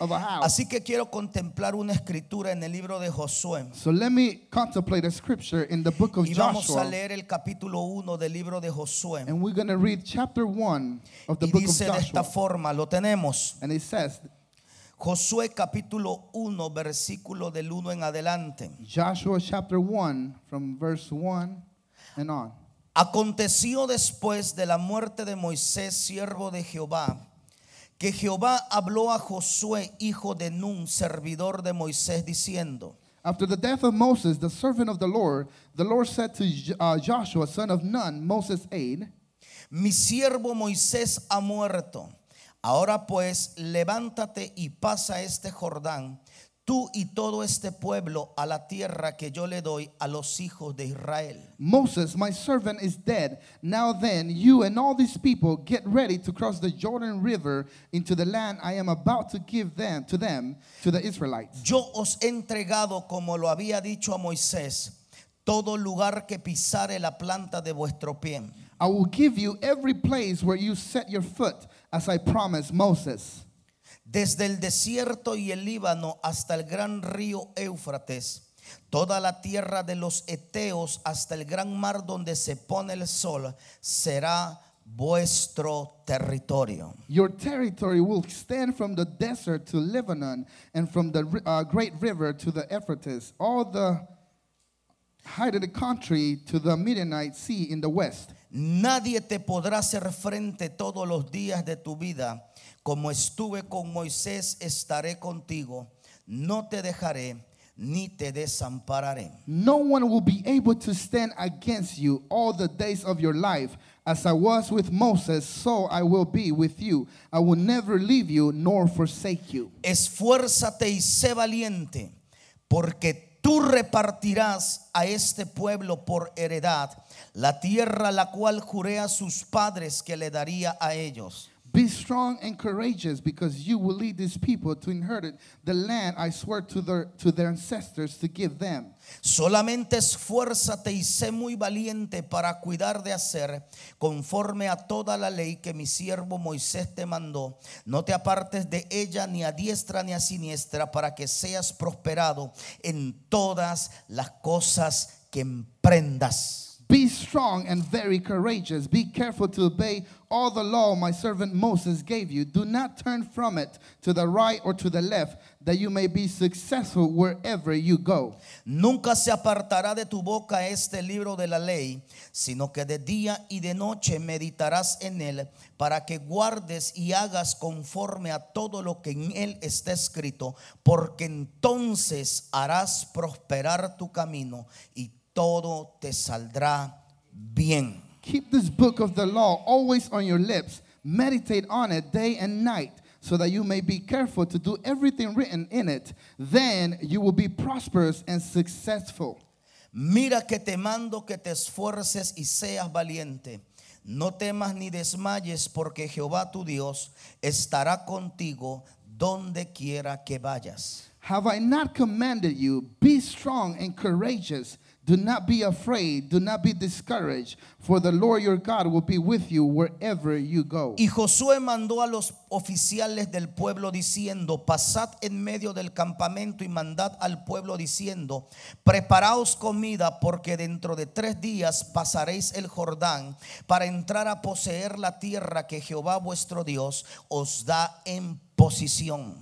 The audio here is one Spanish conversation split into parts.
of a house. Así que quiero contemplar una escritura en el libro de Josué. So let me contemplate a scripture in the book of Y vamos a Joshua. leer el capítulo 1 del libro de Josué. And we're going to read chapter 1 of the Y book of dice de esta Joshua. forma, lo tenemos. And it says, Josué capítulo 1, versículo del 1 en adelante. Joshua chapter 1 from verse 1 and on. Aconteció después de la muerte de Moisés, siervo de Jehová, que Jehová habló a Josué, hijo de Nun, servidor de Moisés, diciendo, After the death of Moses, the servant of the Lord, the Lord said to uh, Joshua, son of Nun, Moses' aide, Mi siervo Moisés ha muerto. Ahora pues, levántate y pasa este Jordán, tú y todo este pueblo, a la tierra que yo le doy a los hijos de Israel. Moses, my servant, is dead. Now then, you and all these people get ready to cross the Jordan River into the land I am about to give them to them, to the Israelites. Yo os he entregado, como lo había dicho a Moisés, todo lugar que pisare la planta de vuestro pie. I will give you every place where you set your foot, as I promised Moses. Desde el desierto y el Líbano hasta el gran río Éufrates, toda la tierra de los Eteos hasta el gran mar donde se pone el sol, será vuestro territorio. Your territory will extend from the desert to Lebanon and from the uh, great river to the Euphrates, all the height of the country to the Midianite Sea in the west. Nadie te podrá hacer frente todos los días de tu vida. Como estuve con Moisés, estaré contigo. No te dejaré ni te desampararé. No one will be able to stand against you all the days of your life. As I was with Moses, so I will be with you. I will never leave you nor forsake you. Esfuérzate y sé valiente, porque tú repartirás a este pueblo por heredad la tierra la cual juré a sus padres que le daría a ellos. Be strong and courageous, because you will lead these people to inherit the land I swore to their, to their ancestors to give them. Solamente esfuérzate y sé muy valiente para cuidar de hacer conforme a toda la ley que mi siervo Moisés te mandó. No te apartes de ella ni a diestra ni a siniestra para que seas prosperado en todas las cosas que emprendas. Be strong and very courageous. Be careful to obey all the law my servant Moses gave you. Do not turn from it to the right or to the left, that you may be successful wherever you go. Nunca se apartará de tu boca este libro de la ley, sino que de día y de noche meditarás en él, para que guardes y hagas conforme a todo lo que en él está escrito, porque entonces harás prosperar tu camino y todo te saldrá bien. Keep this book of the law always on your lips. Meditate on it day and night, so that you may be careful to do everything written in it. Then you will be prosperous and successful. Mira que te mando que te esfuerces y seas valiente. No temas ni desmayes, porque Jehová tu Dios estará contigo donde quiera que vayas. Have I not commanded you? Be strong and courageous. Do not be afraid. Do not be discouraged. For the Lord your God will be with you wherever you go. Y Josué mandó a los oficiales del pueblo diciendo, pasad en medio del campamento y mandad al pueblo diciendo, preparaos comida porque dentro de tres días pasaréis el Jordán para entrar a poseer la tierra que Jehová vuestro Dios os da en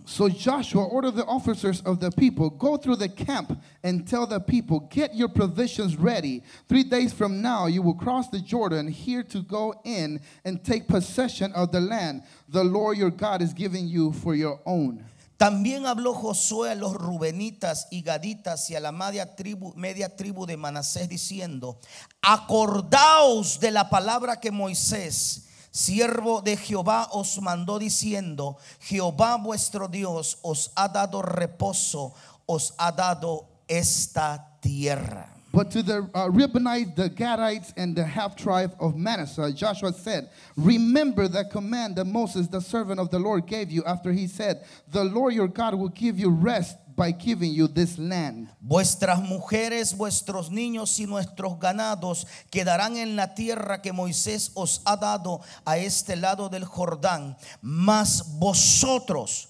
So Joshua ordered the officers of the people, Go through the camp and tell the people, Get your provisions ready. Three days from now, you will cross the Jordan here to go in and take possession of the land the Lord your God is giving you for your own. También habló Josué a los rubenitas y gaditas y a la media tribu, media tribu de Manasés diciendo, acordaos de la palabra que Moisés, siervo de Jehová, os mandó diciendo, Jehová vuestro Dios os ha dado reposo, os ha dado esta tierra. But to the uh, Reubenites, the Gadites, and the half tribe of Manasseh, Joshua said, Remember the command that Moses, the servant of the Lord, gave you after he said, The Lord your God will give you rest by giving you this land. Vuestras mujeres, vuestros niños y nuestros ganados quedarán en la tierra que Moisés os ha dado a este lado del Jordán. Mas vosotros,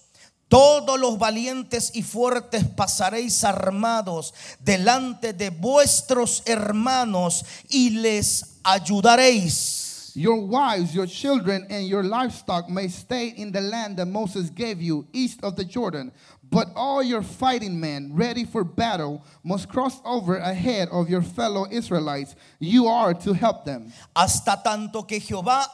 Todos los valientes y fuertes pasaréis armados delante de vuestros hermanos y les ayudaréis. Your wives, your children, and your livestock may stay in the land that Moses gave you east of the Jordan. But all your fighting men ready for battle must cross over ahead of your fellow Israelites. You are to help them. hasta tanto que Jehová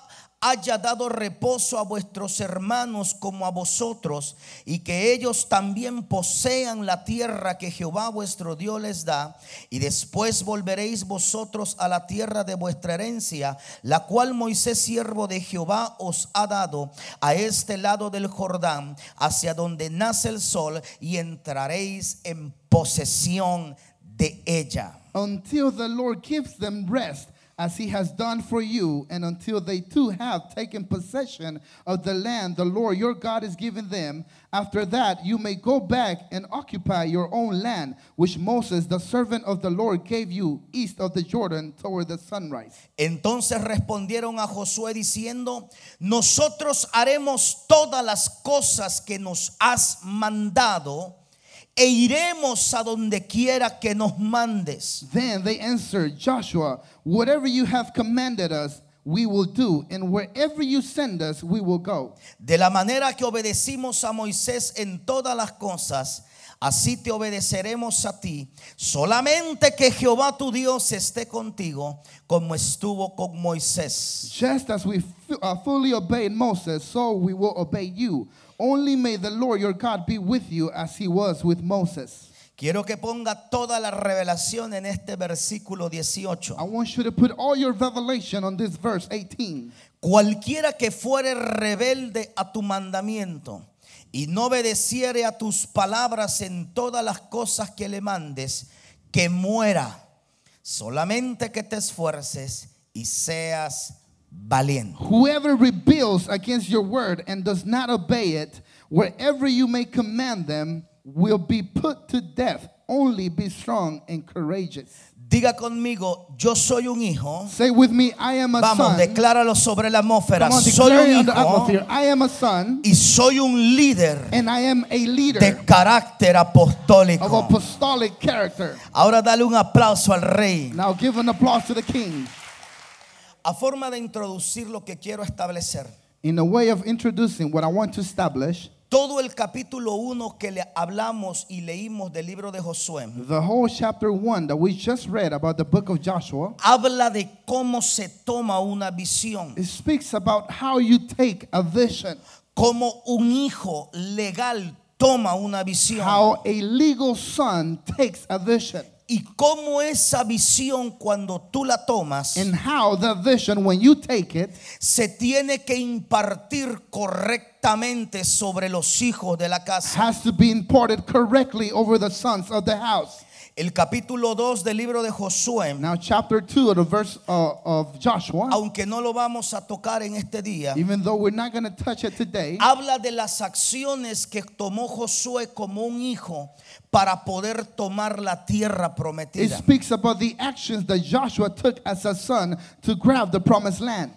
haya dado reposo a vuestros hermanos como a vosotros, y que ellos también posean la tierra que Jehová vuestro Dios les da, y después volveréis vosotros a la tierra de vuestra herencia, la cual Moisés siervo de Jehová os ha dado a este lado del Jordán, hacia donde nace el sol, y entraréis en posesión de ella. until the Lord gives them rest, as he has done for you, and until they too have taken possession of the land the Lord your God is giving them. After that, you may go back and occupy your own land, which Moses, the servant of the Lord, gave you east of the Jordan toward the sunrise. Entonces respondieron a Josué diciendo, nosotros haremos todas las cosas que nos has mandado e iremos a donde quiera que nos mandes. Then they answered Joshua, Whatever you have commanded us, we will do, and wherever you send us, we will go. De la manera que obedecimos a Moisés en todas las cosas, así te obedeceremos a ti. Solamente que Jehová tu Dios esté contigo como estuvo con Moisés. Just as we uh, fully obeyed Moses, so we will obey you. Only may the Lord your God be with you as he was with Moses. Quiero que ponga toda la revelación en este versículo 18. I want you to put all your revelation on this verse 18. Cualquiera que fuere rebelde a tu mandamiento y no obedeciere a tus palabras en todas las cosas que le mandes, que muera. Solamente que te esfuerces y seas valiente. Whoever rebels against your word and does not obey it, wherever you may command them, will be put to death. Only be strong and courageous. Diga conmigo, yo soy un hijo. Say with me, I am a Vamos, son. decláralo sobre la atmósfera. On, Soy un hijo. I am a son, y soy un líder and I am a leader de carácter of apostolic character. Ahora dale un aplauso al rey. Now give an applause to the king. A forma de introducir lo que quiero establecer. In a way of introducing what I want to establish, Todo el capítulo 1 que le hablamos y leímos del libro de Josué the whole chapter 1 that we just read about the book of Joshua, habla de cómo se toma una visión, it speaks about how you take a vision, cómo un hijo legal toma una visión. how a legal son takes a vision, y cómo esa visión cuando tú la tomas and how the vision, when you take it, se tiene que impartir correctamente sobre los hijos de la casa. has to be imparted correctly over the sons of the house. El capítulo 2 del libro de Josué, Now, chapter 2 of the verse uh, of Joshua, aunque no lo vamos a tocar en este día, even though we're not going to touch it today, habla de las acciones que tomó Josué como un hijo para poder tomar la tierra it prometida. speaks about the actions that Joshua took as a son to grab the promised land.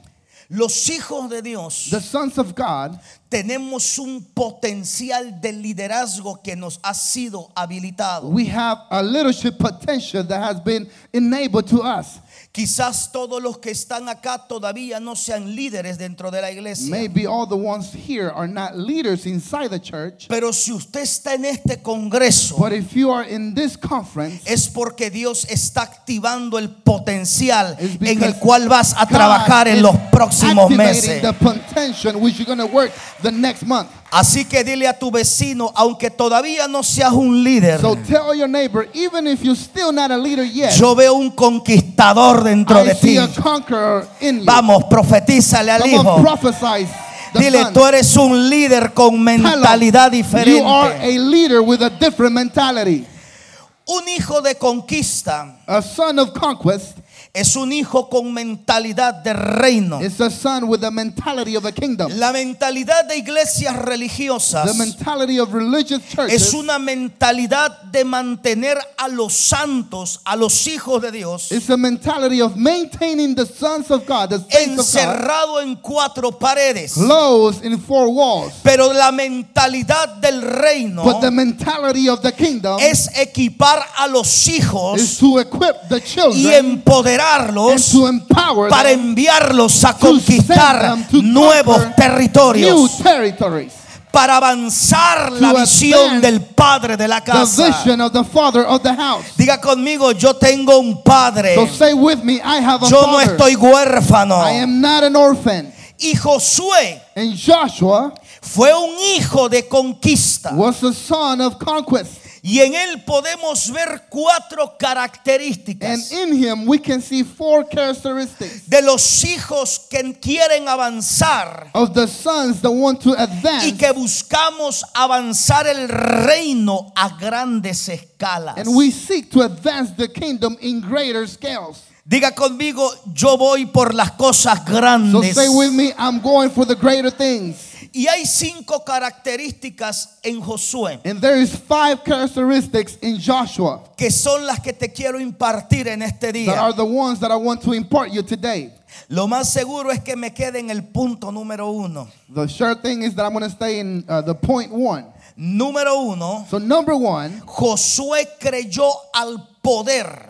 Los hijos de Dios The sons of God, tenemos un potencial de liderazgo que nos ha sido habilitado. we have a leadership potential that has been enabled to us. Quizás todos los que están acá todavía no sean líderes dentro de la iglesia. Maybe all the ones here are not leaders inside the church, Pero si usted está en este congreso, but if you are in this conference, es porque Dios está activando el potencial en el cual vas a God trabajar en los próximos meses. the potential which you're going to work the next month. Así que dile a tu vecino, aunque todavía no seas un líder, So tell your neighbor, even if you're still not a leader yet, yo veo un conquistador dentro I de see ti. a conqueror in you. Vamos, profetízale al Come on, hijo. prophesize the Dile, son. tú eres un líder con mentalidad You are diferente. a leader with a different mentality. Un hijo de conquista A son of conquest es un hijo con mentalidad de reino. It's a son with the mentality of a kingdom. La mentalidad de iglesias The religiosas mentality of religious churches es una mentalidad de mantener a los santos, a los hijos de Dios, is a mentality of maintaining the sons of God, the saints of God, encerrado en cuatro paredes. closed in four walls. Pero la mentalidad del reino But the mentality of the kingdom es equipar a los is hijos to equip the y children and empoderarlos para enviarlos a conquistar nuevos territorios, territories. para avanzar la visión del padre de la casa. of the father of the house. Diga conmigo, yo tengo un padre, So say with me, I have a yo no father. estoy huérfano. I am not an orphan. Y Josué And Joshua fue un hijo de conquista. was the son of conquest. Y en él podemos ver cuatro And características in him we can see four characteristics de los hijos que quieren avanzar of the sons that want to y advance. que buscamos avanzar el reino a grandes escalas. And we seek to advance the kingdom in greater scales. Diga conmigo, yo voy por las cosas So grandes. say with me, I'm going for the greater things. Y hay cinco características en Josué And there is five characteristics in Joshua que son las que te quiero impartir en este that are día. the ones that I want to impart you today. Lo más seguro es que me quede en el punto número uno. The sure thing is that I'm going to stay in uh, the point one. Número uno, So number one, Josué creyó al poder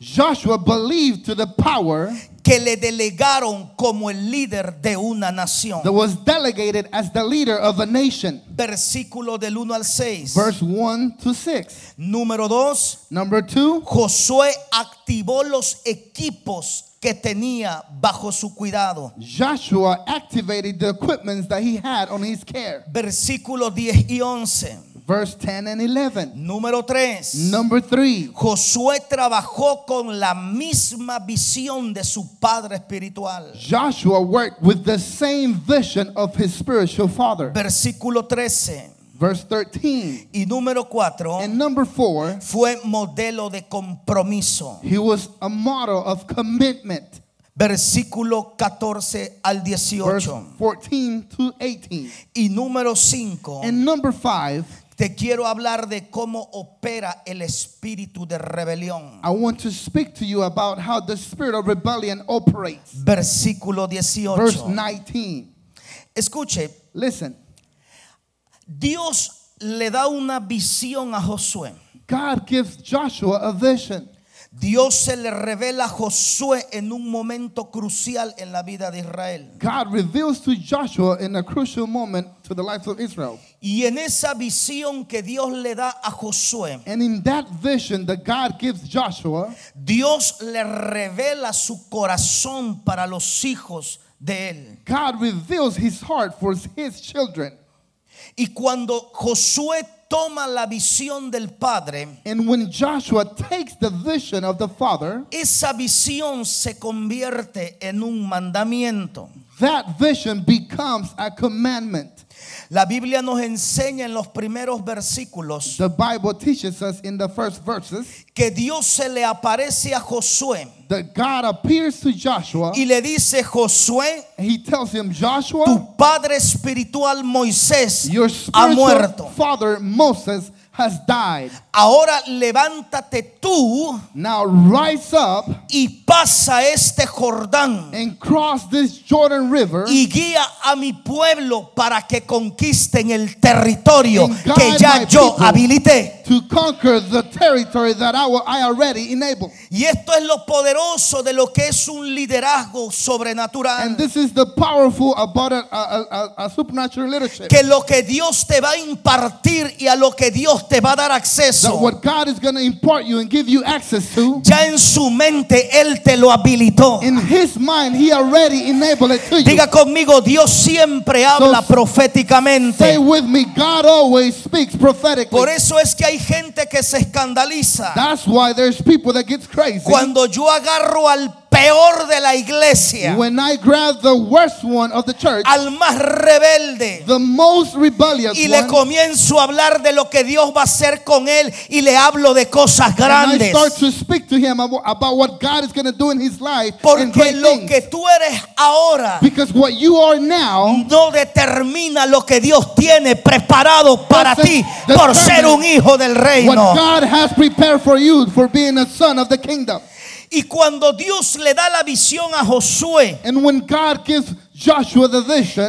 Joshua believed to the power que le delegaron como el líder de una nación. that was delegated as the leader of a nation. Versículo del 1 al 6. Verse 1 to 6. Número 2. Number 2, Josué activó los equipos que tenía bajo su cuidado. Joshua activated the equipments that he had on his care. Versículos 10 y 11. Verse 10 and 11. Número 3. Number 3, Josué trabajó con la misma visión de su padre espiritual. Joshua worked with the same vision of his spiritual father. Versículo 13. Verse 13. Y número 4. And number 4, Fue modelo de compromiso. he was a model of commitment. Versículo 14 al Verse 18. 14 to 18. Y número 5. And number 5, Te quiero hablar de cómo opera el espíritu de rebelión. I want to speak to you about how the spirit of rebellion operates. Versículo Verse 18. 19. Escuche, Listen, Dios le da una visión a Josué. God gives Joshua a vision. Dios se le revela a Josué en un momento crucial en la vida de Israel. God reveals to Joshua in a crucial moment to the life of Israel. Y en esa visión que Dios le da a Josué, And in that vision that God gives Joshua, Dios le revela su corazón para los hijos de él. God reveals his heart for his children. Y cuando Josué toma la visión del Padre, And when Joshua takes the vision of the Father, esa visión se convierte en un mandamiento. That vision becomes a commandment. La Biblia nos enseña en los primeros versículos The Bible teaches us in the first verses que Dios se le aparece a Josué that God appears to Joshua. y le dice, Josué, He tells him, Joshua, tu padre espiritual Moisés your ha spiritual muerto. father Moses has died. Ahora levántate tú Now rise up y pasa este Jordán and cross this Jordan River y guía a mi pueblo para que conquisten el territorio And guide que ya my yo people. habilité. to conquer the territory that I, I already enabled. Y esto es lo poderoso de lo que es un liderazgo sobrenatural. And this is the powerful about a, a, a, a supernatural leadership. que lo que Dios te va a impartir y a lo que Dios te va a dar acceso, what God is going to impart you and give you access to, ya en su mente Él te lo habilitó. in His mind, He already enabled it to you. Diga conmigo, Dios siempre habla So, Say proféticamente. with me, God always speaks prophetically. Por eso es que hay gente que se escandaliza That's why there's people that gets crazy cuando yo agarro al peor de la iglesia, when I grab the worst one of the church, al más rebelde, the most rebellious y le one, comienzo a hablar de lo que Dios va a hacer con él y le hablo de cosas grandes. start to speak to him about, about what God is going to do in his life and Porque lo que tú eres ahora Because what you are now no determina lo que Dios tiene preparado para ti por ser un hijo del what reino. God has prepared for you for being a son of the kingdom. Y cuando Dios le da la visión a Josué,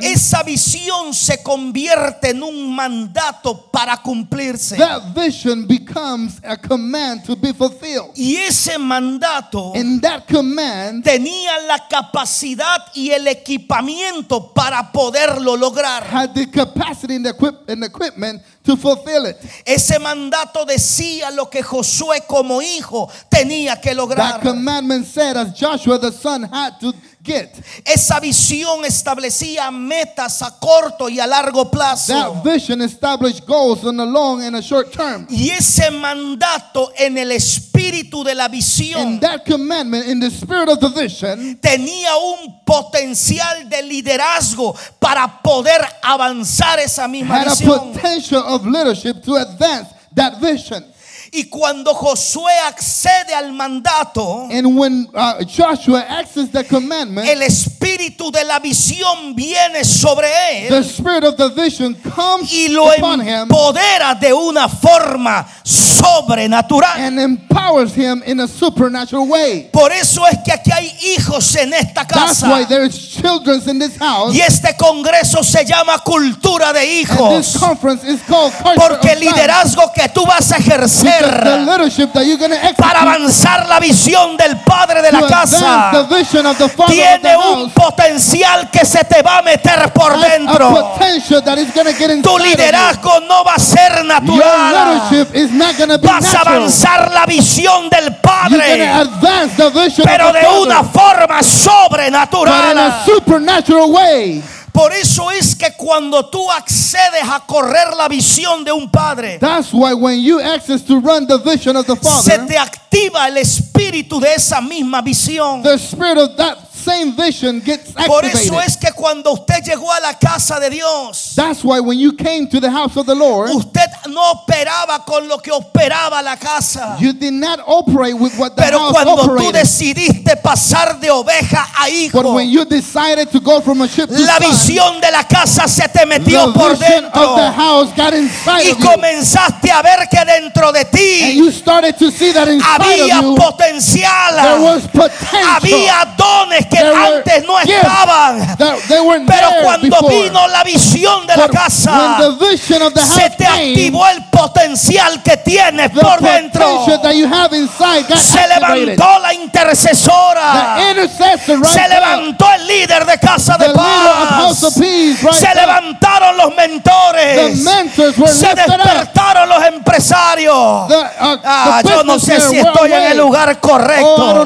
esa visión se convierte en un mandato para cumplirse. that vision becomes a command to be fulfilled. Y ese mandato And that command tenía la capacidad y el equipamiento para poderlo lograr. had the capacity and the equip- and equipment to fulfill it. Ese mandato decía lo que Josué como hijo tenía que That lograr. commandment said, as Joshua the son had to get. Esa visión establecía metas a corto y a largo plazo. That vision established goals on a long and a short term. Y ese mandato en el espíritu de la visión And that commandment in the spirit of the vision tenía un potencial de liderazgo para poder avanzar esa misma had a visión. potential of leadership to advance that vision. Y cuando Josué accede al mandato, And when uh, Joshua accesses the commandment, el espíritu de la visión viene sobre the él spirit of the vision comes y lo upon him empodera de una forma sobrenatural. and empowers him in a supernatural way. Por eso es que aquí hay hijos en esta That's why casa. there is children in this house. Y este congreso se llama cultura de And this hijos. conference is called Culture Porque el liderazgo que tú vas a the ejercer para avanzar la visión del padre de la casa tiene un potencial que se te va a meter por dentro. Tu liderazgo no va a ser natural. Vas a avanzar la visión del Padre, pero de una forma but in a sobrenatural. Por eso es que cuando tú accedes a correr la visión de un padre, That's why when you access to run the vision of the se Father, te activa el espíritu de esa misma visión. the spirit of that same vision gets Por eso activated. es que cuando usted llegó a la casa de Dios, That's why when you came to the house of the Lord, usted no operaba con lo que operaba la casa. you did not operate with what the Pero house cuando tú operated. decidiste pasar de oveja a hijo, But when you decided to go from a ship to la visión de la casa se te metió the por vision of the dentro house got inside y of you. comenzaste a ver que dentro de And ti you started to see that inside había of you, potencial, there was potential. había dones que Antes no estaban. Pero cuando vino la visión de la casa, se te activó el potencial que tienes the por dentro. Se levantó la intercesora. Se levantó el líder de Casa de Paz. Se levantaron los mentores. Se despertaron los empresarios. Uh, Ah, yo no sé si estoy en el lugar I don't correcto.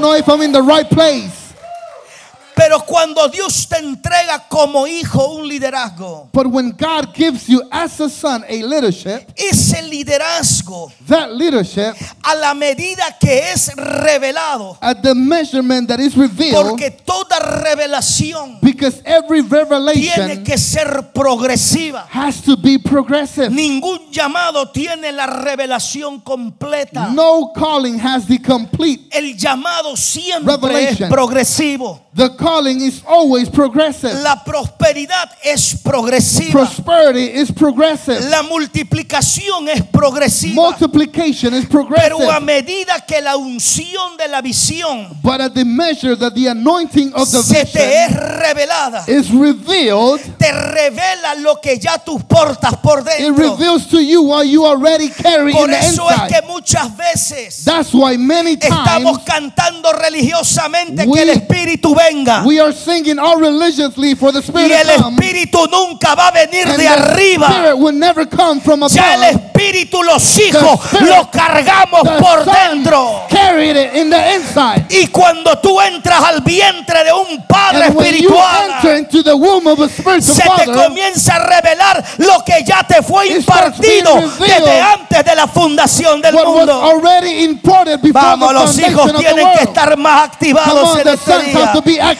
Pero cuando Dios te entrega como hijo un liderazgo, But when God gives you as a son a leadership, ese liderazgo that leadership a la medida que es revelado, at the measurement that is revealed, porque toda revelación because every tiene revelation que ser progresiva. has to be progressive. Ningún llamado tiene la revelación completa. No calling has the complete. El llamado siempre Revelation. es progresivo. The calling is always progressive. La prosperidad es progresiva. Prosperity is progressive. La multiplicación es progresiva. Multiplication is Pero a progressive. medida que la unción de la visión But at the measure that the anointing of the se te es vision revelada, is revealed, te revela lo que ya tú portas por it dentro. reveals to you what you already carry Por in the eso es que muchas veces That's why many estamos cantando religiosamente We- que el Espíritu venga. We are singing all religiously for the Y Spirit el to come. Espíritu nunca va a venir de arriba. Will never come from Ya el above. Espíritu, los hijos, lo cargamos The por dentro. it in the inside. Y cuando tú entras al vientre de un padre And espiritual, enter into the womb of a spiritual se te father, comienza a revelar lo que ya te fue impartido desde antes de la fundación del what was mundo. already imported before Vamos, the los hijos tienen que estar más activados on, en este día.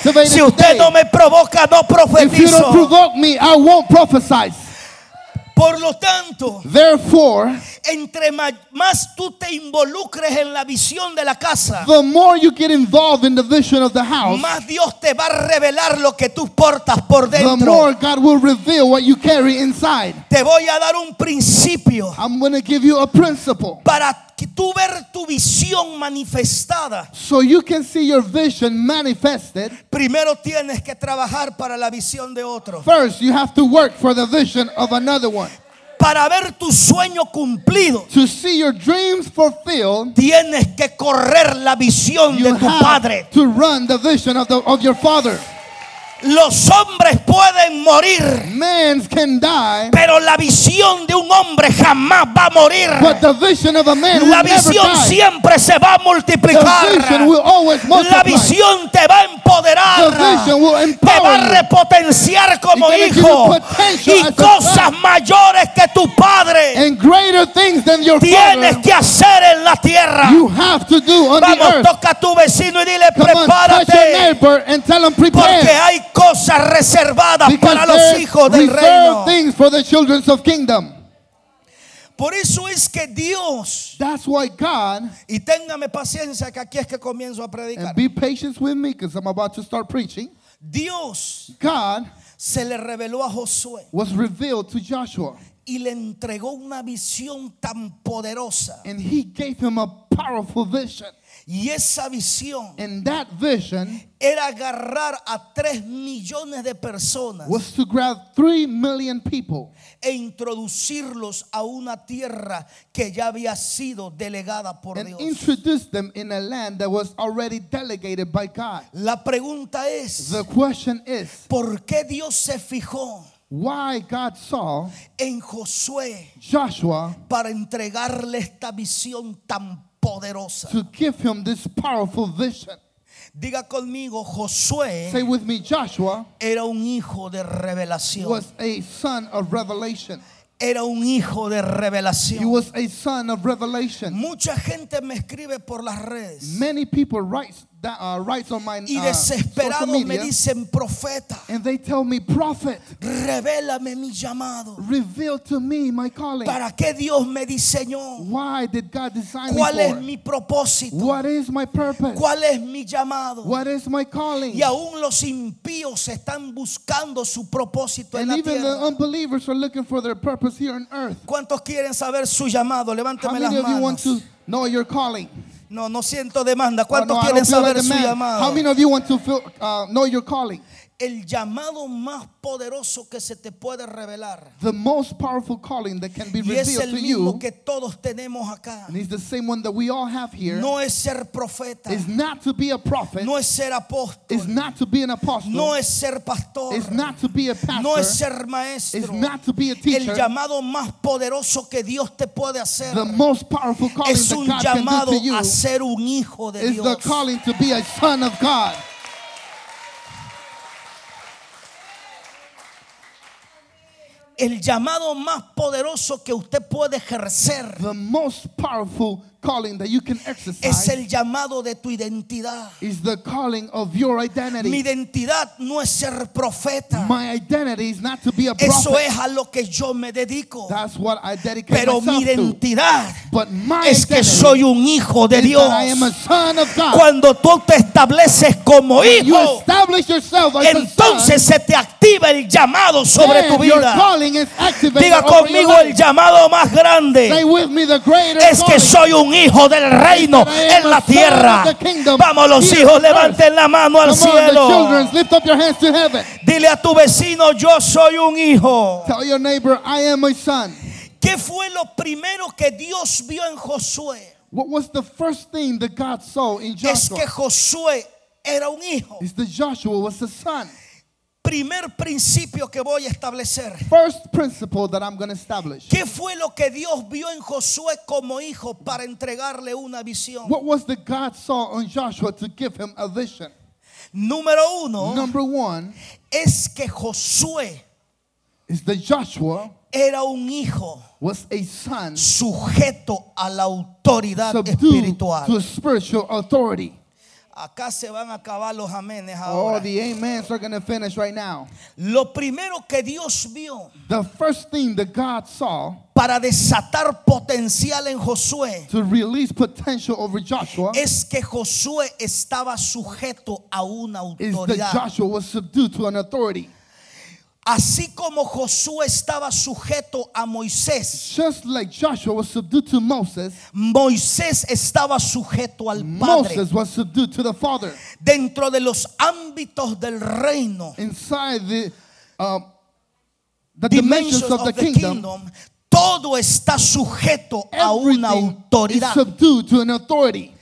Si usted no me provoca, no If you profetizo. don't provoke me, I won't prophesy. Por lo tanto, Therefore, entre ma- más tú te involucres en la visión de la casa, the more you get involved in the vision of the house, más Dios te va a revelar lo que tú portas por the dentro. more God will reveal what you carry inside. Te voy a dar un principio I'm going to give you a principle para que tú ver tu visión manifestada. so you can see your vision manifested. Primero tienes que trabajar para la visión de otro. First, you have to work for the vision of another one. Para ver tu sueño cumplido, To see your dreams fulfilled, tienes que correr la visión you de tu have padre. to run the vision of, the, of your father. Los hombres pueden morir, Man can die, pero la visión de un hombre jamás va a morir. but the vision of a man La visión siempre se va a The multiplicar. vision will always La visión te va a empoderar. The vision will Te va a repotenciar como hijo. Y cosas mayores que tu padre And greater things than your tienes que hacer en la tierra. you have to do on the Vamos, earth. toca a tu vecino y dile, Come on, touch your prepárate. neighbor and tell him Porque hay cosas reservadas Because para los hijos del reino. things for the children of kingdom. Por eso es que Dios, That's why God, y téngame paciencia que aquí es que comienzo a predicar. and be patient with me because I'm about to start preaching. Dios God se le reveló a Josué was revealed to Joshua y le entregó una visión tan poderosa. and he gave him a powerful vision. Y esa visión And that vision era agarrar a tres millones de personas was to grab three million people e introducirlos a una tierra que ya había sido delegada por and Dios. introduce them in a land that was already delegated by God. La pregunta es, The question is, ¿por qué Dios se fijó why God saw en Josué Joshua para entregarle esta visión tan poderosa? to give him this powerful vision. Diga conmigo, Josué Say with me, Joshua era un hijo de revelación. was a son of revelation. Era un hijo de He revelación. was a son of revelation. Mucha gente me escribe por las redes Many people write that uh, writes on my y uh, social desesperados me media, dicen, profeta, and they tell me, prophet, revélame mi llamado. reveal to me my calling. ¿Para qué Dios me diseñó? Why did God design me ¿Cuál es for? mi propósito? What is my purpose? ¿Cuál es mi llamado? What is my calling? Y aún los impíos están buscando su propósito en And la even the tierra. unbelievers are looking for their purpose here on earth. ¿Cuántos quieren saber su llamado? How Levánteme many las of you want to know your calling? No, no siento demanda. Oh, ¿Cuántos no, I quieren saber su llamado? How many of you want to feel, uh, know your calling? El llamado más poderoso que se te puede revelar. The most powerful calling that can be Y es revealed el to mismo you, que todos tenemos acá. and it's the same one that we all have here, No es ser profeta. is not to be a prophet, No es ser is apóstol. not to be an apostle, No es ser pastor. is not to be a No es pastor, ser is maestro. not to be a El teacher. llamado más poderoso que Dios te puede hacer The most powerful calling es that un God can do llamado to you a ser un hijo de is the Dios. calling to be a son of God. El llamado más poderoso que usted puede ejercer. The most powerful calling that you can es exercise el llamado de tu identidad. is the calling of your Mi identity. identidad no es ser profeta. My identity is not to be a Eso prophet. es a lo que yo me dedico. That's what I dedicate Pero mi to. identidad But my es que soy un hijo de Dios. that I am a son of God. Cuando tú te estableces como you hijo, establish yourself as entonces a son, se te activa el llamado sobre tu your vida. calling is activated Diga conmigo el llamado más Say grande with me the greater es que soy un hijo del reino en la tierra. Vamos los hijos, levanten la mano al cielo. Dile a tu vecino, yo soy un hijo. Tell your neighbor, I am a son. ¿Qué fue lo primero que Dios vio en Josué? What was the first thing that God saw in Es Joshua? que Josué era un hijo. Is that Joshua was a son. Primer principio que voy a establecer. First principle that I'm going to establish. ¿Qué fue lo que Dios vio en Josué como hijo para entregarle una visión? What was the God saw on Joshua to give him a vision? Número uno Number one, es que Josué is that Joshua era un hijo was a son sujeto a la autoridad subdued to espiritual. spiritual authority. Acá se van a acabar los amenes Oh, ahora. the amens are going to finish right now. Lo primero que Dios vio The first thing that God saw para desatar potencial en Josué to release potential over Joshua es que Josué estaba sujeto a una is that autoridad. Joshua was subdued to an authority. Así como Josué estaba sujeto a Moisés, Just like Joshua was subdued to Moses, Moisés estaba sujeto al Padre. Moses was subdued to the Father. Dentro de los ámbitos del reino, Inside the, um, the dimensions dimensions of the kingdom, kingdom, todo está sujeto a una everything is autoridad. subdued to an authority.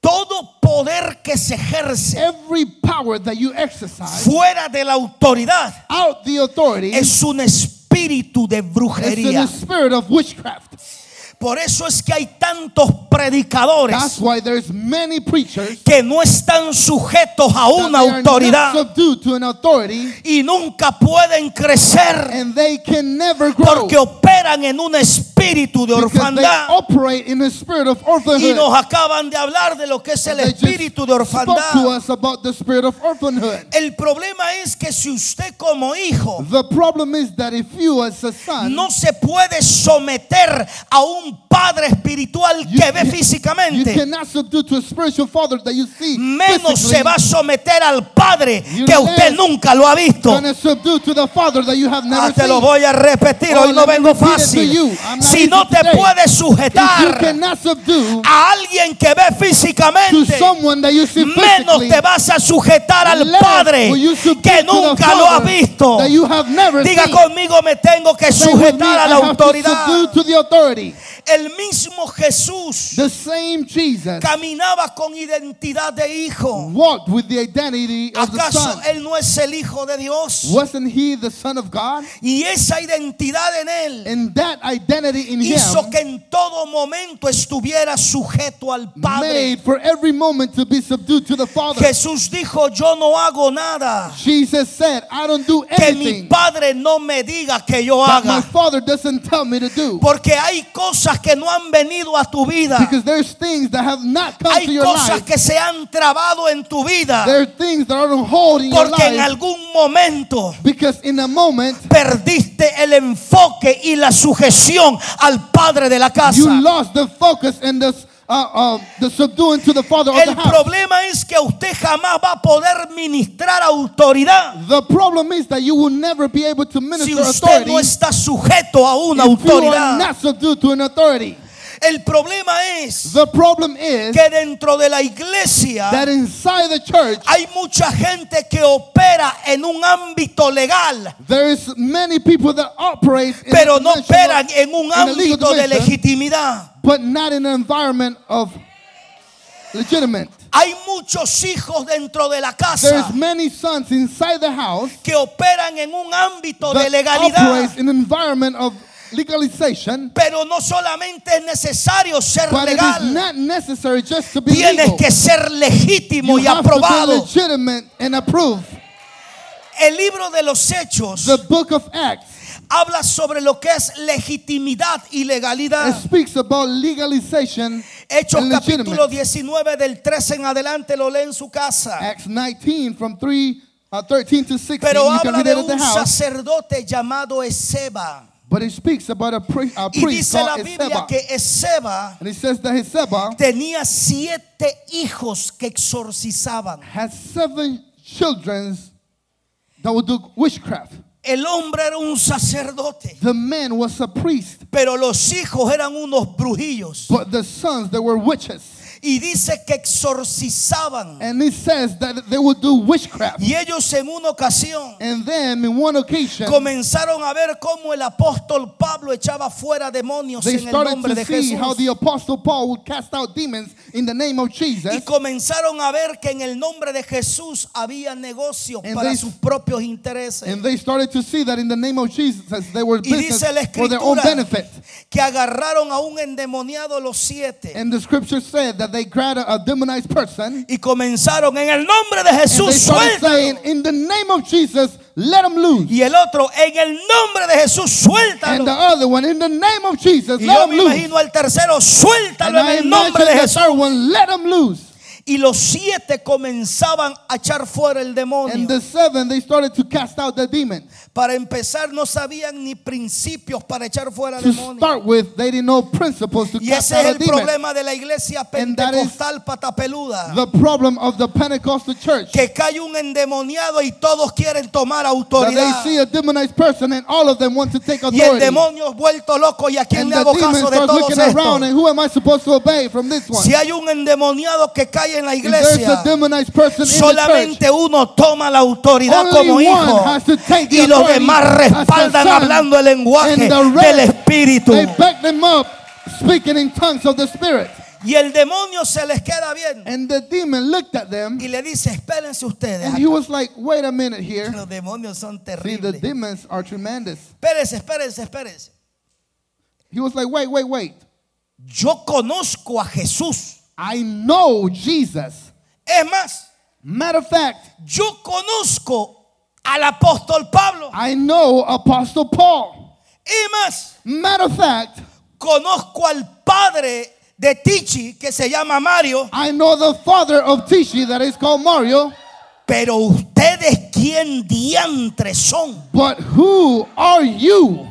Todo poder que se ejerce Every power that you exercise fuera de la autoridad out the authority es un espíritu de brujería. spirit of witchcraft. Por eso es que hay tantos predicadores That's why there's many preachers que no están sujetos a una autoridad subdued to an authority y nunca pueden crecer and they can never grow porque operan en un espíritu de orfandad. operate in the spirit of Y nos acaban de hablar de lo que es el espíritu de to orfandad. us about the spirit of orphanhood. El problema es que si usted como hijo The problem is that if you as a son no se puede someter a un padre espiritual que ve you- you físicamente, cannot subdue to a spiritual father that you see menos se va a someter al padre You que usted nunca lo ha visto. Ah, te lo voy a repetir, Oh, hoy no let me vengo fácil. Si no te puedes sujetar a alguien que ve físicamente, someone that you see menos te vas a sujetar al Padre que nunca lo ha visto. Diga conmigo, me tengo que sujetar a la autoridad. The. El mismo Jesús The same Jesus caminaba con identidad de hijo. walked with the identity of the ¿Acaso Son. él no es el hijo de Dios? Wasn't he the Son of God? Y esa identidad en él And that identity in hizo him que en todo momento estuviera sujeto al Padre. made for every moment to be subdued to the Father. Jesús dijo, yo no hago nada Jesus said, I don't do que mi anything Padre no me diga que yo that my haga. Father doesn't tell me to do. Porque hay cosas que no han venido a tu vida. Because there's things that have not come Hay to your cosas life. que se han trabado en tu vida. There are things that are on hold in your Porque en algún momento because in a moment perdiste el enfoque y la sujeción al padre de la casa. you lost the focus and the, uh, uh, the subduing to the Father of the El house. problema es que usted jamás va a poder ministrar autoridad The problem is that you will never be able to si minister usted authority no está sujeto a una if you are autoridad. not subdued to an authority. El problema es The problem is que dentro de la iglesia that inside the church hay mucha gente que opera en un ámbito legal, there is many people that operate pero no operan en un ámbito de legitimidad. But not in an environment of legitimate. Hay muchos hijos dentro de la casa There's many sons inside the house que operan en un ámbito de legalidad. in an environment of legalization, Pero no solamente es necesario ser but it is legal, not necessary just to be tienes legal. que ser legítimo You y have to be aprobado. legitimate and approved. El libro de los Hechos The book of Acts habla sobre lo que es legitimidad y it legalidad. speaks about legalization Hechos and capítulo legitimate. 19 del 13 en adelante lo lee en su casa. Acts 19 from 3, uh, 13 to 16. Pero you can habla read de it at the un house. sacerdote llamado Eseba. But it speaks about a, pri- a Y priest dice la called Biblia que And it says that tenía siete hijos que exorcizaban. had seven children that would do witchcraft. El hombre era un sacerdote, The man was a priest, pero los hijos eran unos brujillos. but the sons they were witches. Y dice que exorcizaban. And it says that they would do witchcraft. Y ellos en una ocasión And then in one occasion, comenzaron a ver cómo el apóstol Pablo echaba fuera demonios they en el nombre de see how Jesús. the apostle Paul would cast out demons in the name of Y Jesus. comenzaron a ver que en el nombre de Jesús había negocios And para they- sus propios intereses. And they started to see that in the name of Jesus, they were Y business dice la for their own benefit. que agarraron a un endemoniado los siete And the scripture said that they grabbed a, demonized person y comenzaron en el nombre de and Jesús they started suéltalo. saying, In the name of Jesus, let them loose. Y el otro, en el nombre de Jesús, And the suéltalo. other one, in the name of Jesus, Y let yo them me loose. imagino al tercero, And suéltalo I en el nombre de Jesús. one, let them loose. Y los siete comenzaban a echar fuera el And demonio. the seven, they started to cast out the demon. Para empezar, no sabían ni principios para echar fuera To demonios. start with, they didn't know principles to Y cast ese out es el demon. problema de la iglesia And pentecostal patapeluda. The problem of the Pentecostal church. Que cae un endemoniado y todos quieren tomar That autoridad. they see a demonized person and all of them want to take Y el demonio vuelto loco. ¿Y a quién And le hago caso de todos and estos? who am I supposed to obey from this one? Si hay un endemoniado que cae en la iglesia, solamente uno toma la autoridad como hijo. Y los demás respaldan hablando el lenguaje del Espíritu. They back them up speaking in tongues of the Spirit. Y el demonio se les queda bien. And the demon looked at them Y le dice, espérense ustedes. and he was like, wait a minute here. Los demonios son See, the terribles. demons are tremendous. Espérense, espérense, espérense. He was like, wait, wait, wait. Yo conozco a Jesús. I know Jesus. Es más, Matter of fact, yo conozco al apóstol Pablo. I know Apostle Paul. Y más, Matter of fact, conozco al padre de Tichi que se llama Mario. I know the father of Tishi that is called Mario. Pero ustedes, ¿quién diantres son? But who are you?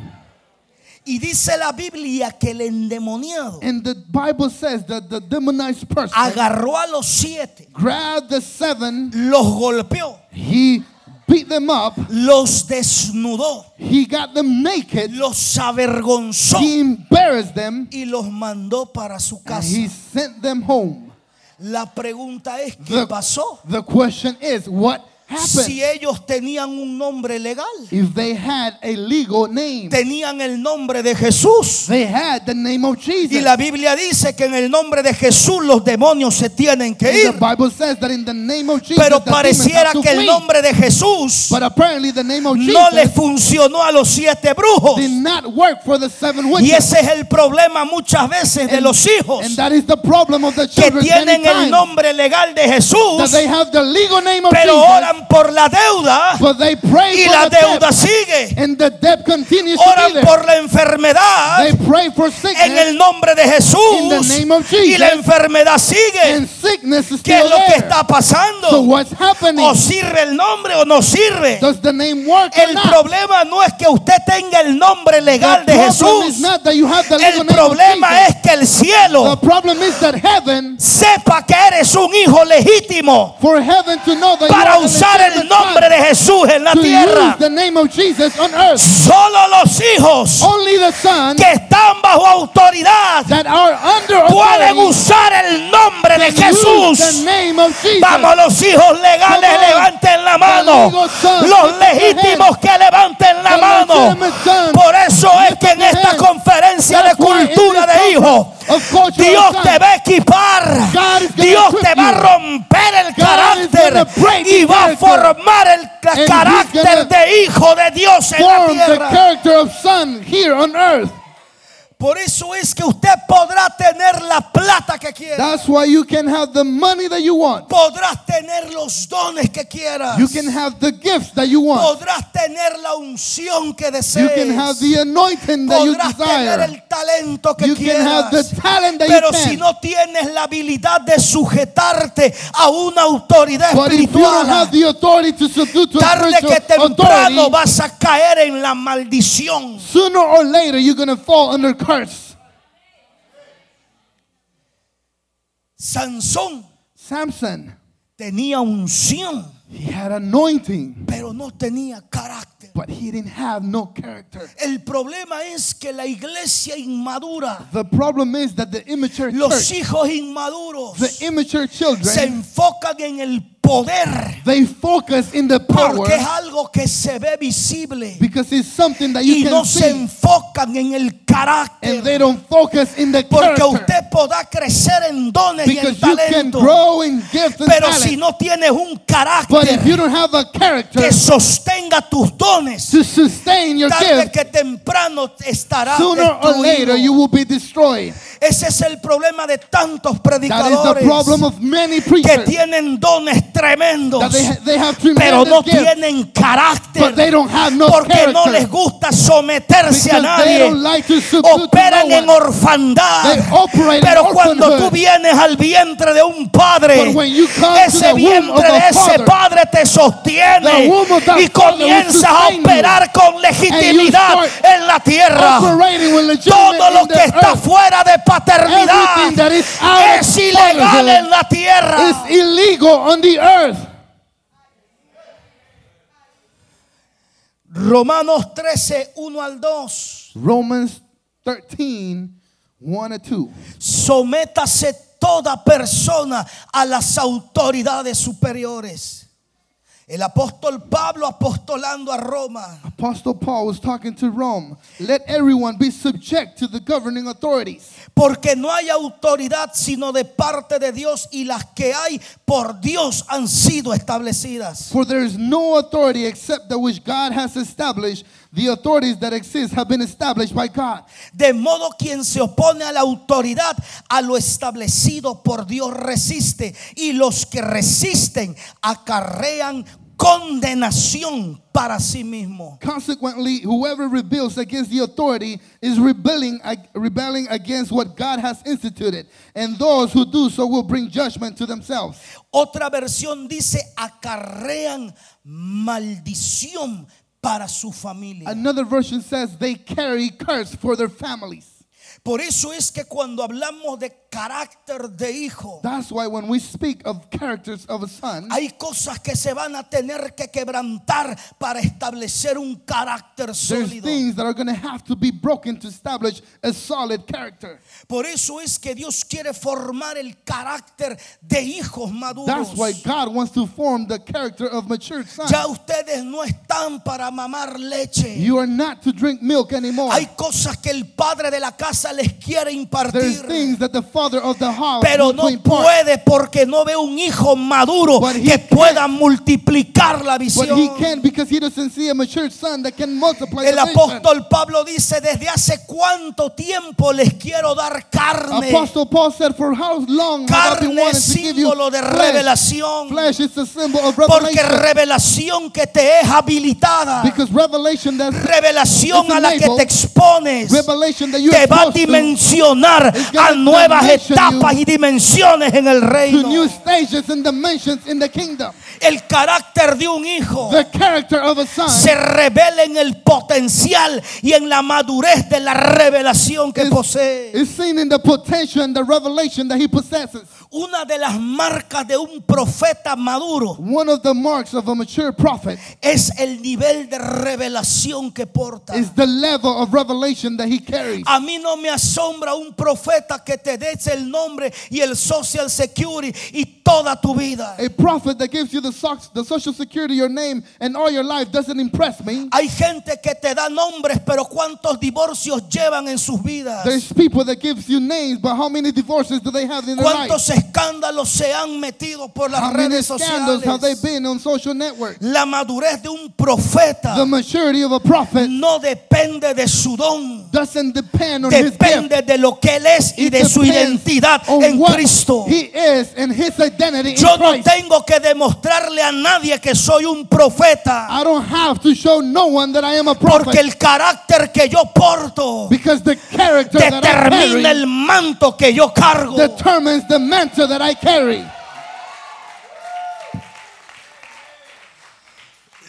Y dice la Biblia que el endemoniado And the Bible says that the demonized person agarró a los siete, grabbed the seven, los golpeó, he beat them up, los desnudó, he got them naked, los avergonzó he embarrassed them, y los mandó para su and casa. he sent them home. La pregunta es, ¿qué The, pasó? the question is, what Si ellos tenían un nombre legal, If they had a legal name, tenían el nombre de Jesús. they had the name of Jesus. Y la Biblia dice que en el nombre de Jesús los demonios se tienen que And ir. the Bible says that in the name of Jesus, Pero pareciera que el nombre de Jesús But apparently the name of Jesus no le funcionó a los siete brujos. did not work for the seven Y witches. ese es el problema muchas veces de los hijos And that is the problem of the que children tienen el nombre legal de that Jesús, they have the legal name of pero Jesus, oran por la deuda but they pray y la deuda sigue. and the debt continues to be Oran por la enfermedad They pray for en el nombre de Jesús y la enfermedad sigue. ¿Qué es lo que está pasando? ¿O sirve el nombre o no sirve? Does the name work or El problema no es que usted tenga el nombre legal the de Jesús. El problema es que el The cielo problem is that heaven, sepa que eres un hijo legítimo para usar el nombre de Jesús en la tierra. Solo los hijos que están bajo autoridad pueden usar el nombre de Jesús. Vamos, los hijos legales, levanten la mano. Los legítimos que levanten la mano. Por eso es que en esta conferencia de cultura de hijos, Dios te va a equipar. Dios te va a romper el carácter y va a formar el carácter de hijo de Dios en la tierra. Por eso es que usted podrá tener la plata que quiera. That's why you can have the money that you want. Podrás tener los dones que quieras. You can have the gifts that you want. Podrás tener la unción que You desees. can have the anointing that you Podrás tener desire. el talento que You can quieras. have the talent that Pero you si can. no tienes la habilidad de sujetarte a una autoridad But you espiritual, have the authority to subdue to a tarde que spiritual temprano authority, vas a caer en la maldición. sooner or later you're going to fall under curse. Sansón Samson, tenía unción, he had anointing, pero no tenía carácter. But he didn't have no character. El problema es que la iglesia inmadura, The problem is that the immature los church, hijos inmaduros, the immature se children, enfocan en el poder they focus in the power porque es algo que se ve visible because it's something that y you no can se see, enfocan en el and carácter. they don't focus in the Porque character usted podrá crecer en dones y en because you can talento, grow in gifts and pero si talent. no tienes un But if carácter you don't have a character que sostenga tus dones, to sustain your tarde gift, que temprano estará sooner or later you will be destroyed. Ese es el problema de tantos That is the predicadores problem of many que tienen dones tremendos, That they, ha- they have pero no gifts, tienen carácter. but they don't have no porque no les gusta someterse a Because nadie. don't like to subdue to Operan no en one. orfandad. They operate in Pero cuando orphanhood. tú vienes al vientre de un padre, ese vientre de a ese father, padre te sostiene y comienzas a operar con legitimidad en la tierra. Todo lo que está fuera de paternidad es ilegal en la tierra. On the earth. Romanos 13, 1 al 2. Romans 13, 1 and 2. Sométase toda persona a las autoridades superiores. El apóstol Pablo apostolando a Roma. Apostle Paul was talking to Rome. Let everyone be subject to the governing authorities. Porque no hay autoridad sino de parte de Dios y las que hay por Dios han sido establecidas. For there is no authority except that which God has established. The authorities that exist have been established by God. De modo quien se opone a la autoridad, a lo establecido por Dios resiste. Y los que resisten acarrean condenación para sí mismo. Consequently, whoever rebels against the authority is rebelling, rebelling against what God has instituted, and those who do so will bring judgment to themselves. Otra versión dice acarrean maldición para su familia. Another version says they carry curse for their families. Por eso es que cuando hablamos de carácter de hijo, That's why when we speak of characters of a son, hay cosas que se van a tener que quebrantar para establecer un carácter there's sólido. things that are going to have to be broken to establish a solid character. Por eso es que Dios quiere formar el carácter de hijos maduros. That's why God wants to form the character of matured sons. Ya ustedes no están para mamar leche. You are not to drink milk anymore. Hay cosas que el padre de la casa les quiere impartir. Pero no puede porque no ve un hijo maduro que pueda multiplicar la visión. El apóstol Pablo dice, desde hace cuánto tiempo les quiero dar carne. Carne es símbolo de revelación. Porque revelación que te es habilitada. Revelación a la que te expones. that Te va a dimensionar a nuevas etapas y dimensiones en el reino. El carácter de un hijo The character of a son se revela en el potencial y en la madurez de la revelación que posee. is seen in the potential and the revelation that he possesses. Una de las marcas de un profeta maduro One of the marks of a mature prophet es el nivel de revelación que porta. is the level of revelation that he carries. A mí no me asombra un profeta que te des el nombre y el social security y toda tu vida. A prophet that gives you the, soc- the social security, your name, and all your life doesn't impress me. Hay gente que te da nombres, pero cuántos divorcios llevan en sus vidas. There's people that gives you names, but how many divorces do they have in their life? ¿Cuántos escándalos se han metido por las How many redes scandals have they sociales? been on social networks? La madurez de un profeta The maturity of a prophet no depende de su don, doesn't depend on his. Depende de lo que él es y de su identidad en Cristo. Yo no tengo que demostrarle a nadie que soy un profeta, I don't have to show no one that I am a prophet porque el carácter que yo porto determina el manto que yo cargo. determines the mantle that I carry.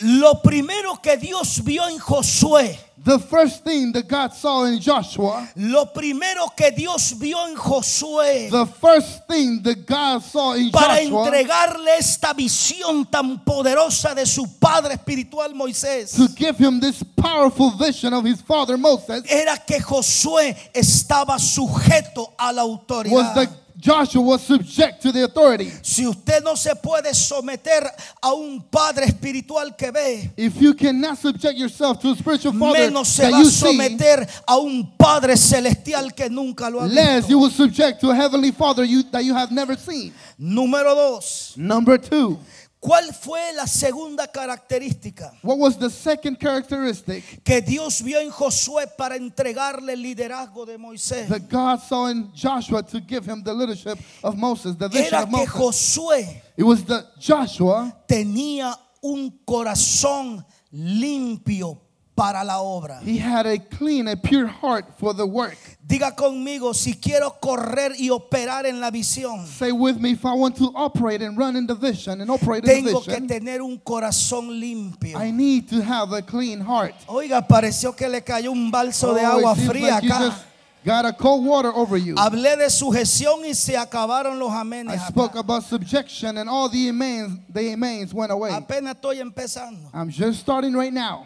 Lo primero que Dios vio en Josué, The first thing that God saw in Joshua, lo primero que Dios vio en Josué the first thing that God saw in para Joshua entregarle esta visión tan poderosa de su padre espiritual Moisés to give him this powerful vision of his father Moses era que Josué estaba sujeto a la was autoridad. that Joshua was subject to the authority. Si usted no se puede someter a un padre espiritual que ve, If you cannot subject yourself to a spiritual father menos se that va a you see, someter a un padre celestial que nunca lo ha less visto. you will subject to a heavenly father you, that you have never seen. Número dos, Number two, ¿Cuál fue la segunda característica What was the second characteristic que Dios vio en Josué para entregarle el liderazgo de Moisés? that God saw in Joshua to give him the leadership of Moses, the vision Era of que Moses? Josué It was the Joshua tenía un corazón limpio para la obra. He had a clean, a pure heart for the work. Diga conmigo, si quiero correr y operar en la visión, Say with me, if I want to operate and run in the vision and operate in the tengo que vision, tener un corazón limpio. I need to have a clean heart. Oiga, pareció que le cayó un balso de Oh, it agua fría like acá. got a cold water over you. Hablé de sujeción y se acabaron los I amenes. acá. spoke about subjection and all the amens, the amens went away. Apenas estoy empezando. I'm just starting right now.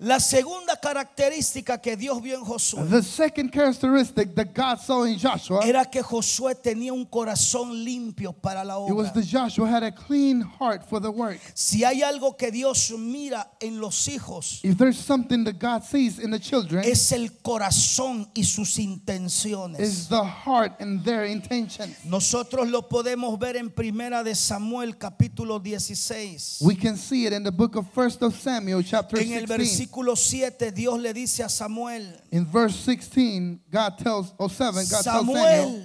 La segunda característica que Dios vio en Josué The second characteristic that God saw in Joshua, era que Josué tenía un corazón limpio para la it was obra. the Joshua had a clean heart for the work. Si hay algo que Dios mira en los hijos, If there's something that God sees in the children, es el corazón y sus intenciones. is the heart and their intentions. Nosotros lo podemos ver en Primera de Samuel capítulo 16. We can see it in the book of First of Samuel, chapter En el 16. Versículo 7 Dios le dice a Samuel, In verse 16, God tells, or 7, God tells Samuel, Samuel,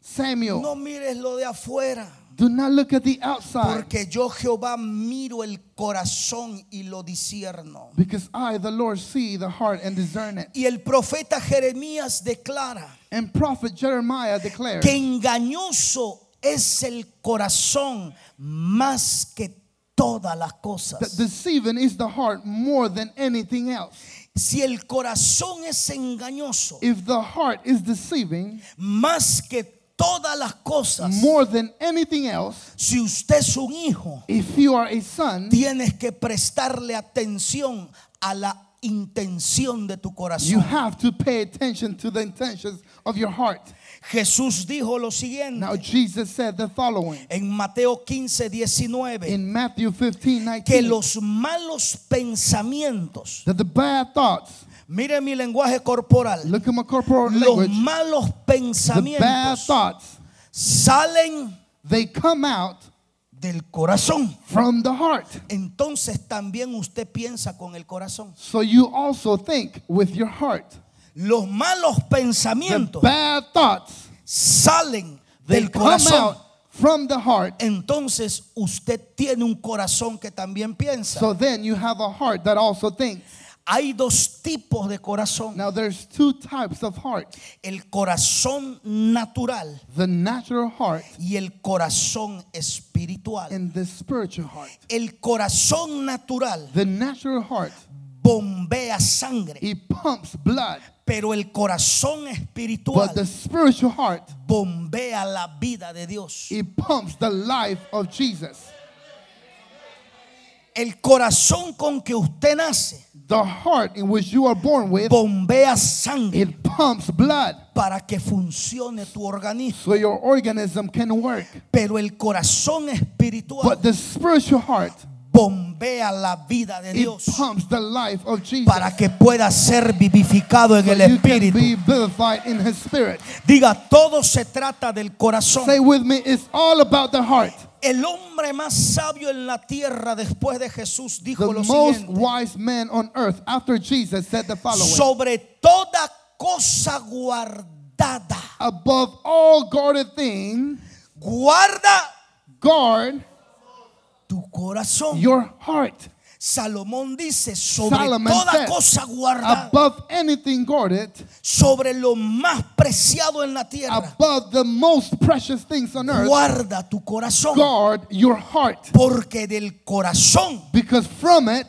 Samuel, no mires lo de afuera, do not look at the outside, porque yo Jehová miro el corazón y lo disierno. because I, the Lord, see the heart and discern it. Y el profeta Jeremías declara And prophet Jeremiah declared que engañoso es el corazón más que todas las cosas. deceiving is the heart more than anything else. Si el corazón es engañoso, If the heart is deceiving más que todas las cosas, more than anything else, si usted es un hijo, if you are a son, tienes que prestarle atención a la intención de tu you have to pay attention to the intentions of your heart. Jesús dijo lo siguiente Now, Jesus said the following en Mateo 15, 19, in Matthew 15 que 19 los malos pensamientos, that the bad thoughts, mire mi lenguaje corporal, look at my corporal los language, malos the bad pensamientos thoughts, salen they come out del corazón. from the heart. Entonces también usted piensa con el corazón. So you also think with your heart. Los malos The pensamientos bad thoughts, salen del corazón. from the heart. Entonces usted tiene un corazón que también piensa. So then you have a heart that also thinks. Hay dos tipos de corazón. Now there's two types of heart. El corazón natural The natural heart y el corazón espiritual. and the spiritual heart. El corazón natural The natural heart, bombea sangre, it pumps blood. Pero el corazón espiritual But the spiritual heart, bombea la vida de Dios. it pumps the life of Jesus. El corazón con que usted nace The heart in which you are born with, bombea sangre it pumps blood para que funcione tu organismo. so your organism can work. Pero el corazón espiritual But the spiritual heart, bombea la vida de Dios the para que pueda ser vivificado en so el espíritu. Diga, todo se trata del corazón. Say with me, it's all about the heart. El hombre más sabio en la tierra después de Jesús The dijo lo most siguiente. wise man on earth after Jesus said the following Sobre toda cosa guardada. Above all guarded thing, Guarda guard tu corazón. your heart. Salomón dice, sobre Solomon toda said, cosa guardada, Above anything guarded, sobre lo más preciado en la tierra, above the most precious things on earth, guarda tu corazón. guard your heart. Porque del corazón Because from it,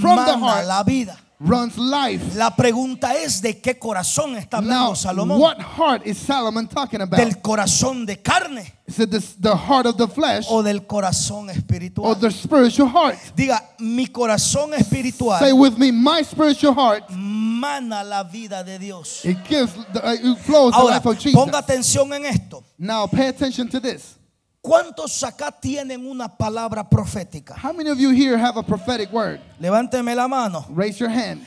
from the heart, la vida. Runs life. La pregunta es de qué corazón está Now, hablando Salomón. what heart is Solomon talking about? Del corazón de carne Is it this, the heart of the flesh o del corazón or espiritual. the spiritual heart? Diga, mi corazón Say espiritual with me, my spiritual heart, mana la vida de Dios. it gives, the, it flows the Ahora, life of Jesus. ponga atención en esto. Now, pay attention to this. ¿Cuántos acá tienen una palabra profética? How many of you here have a prophetic word? Levánteme la mano. Raise your hand.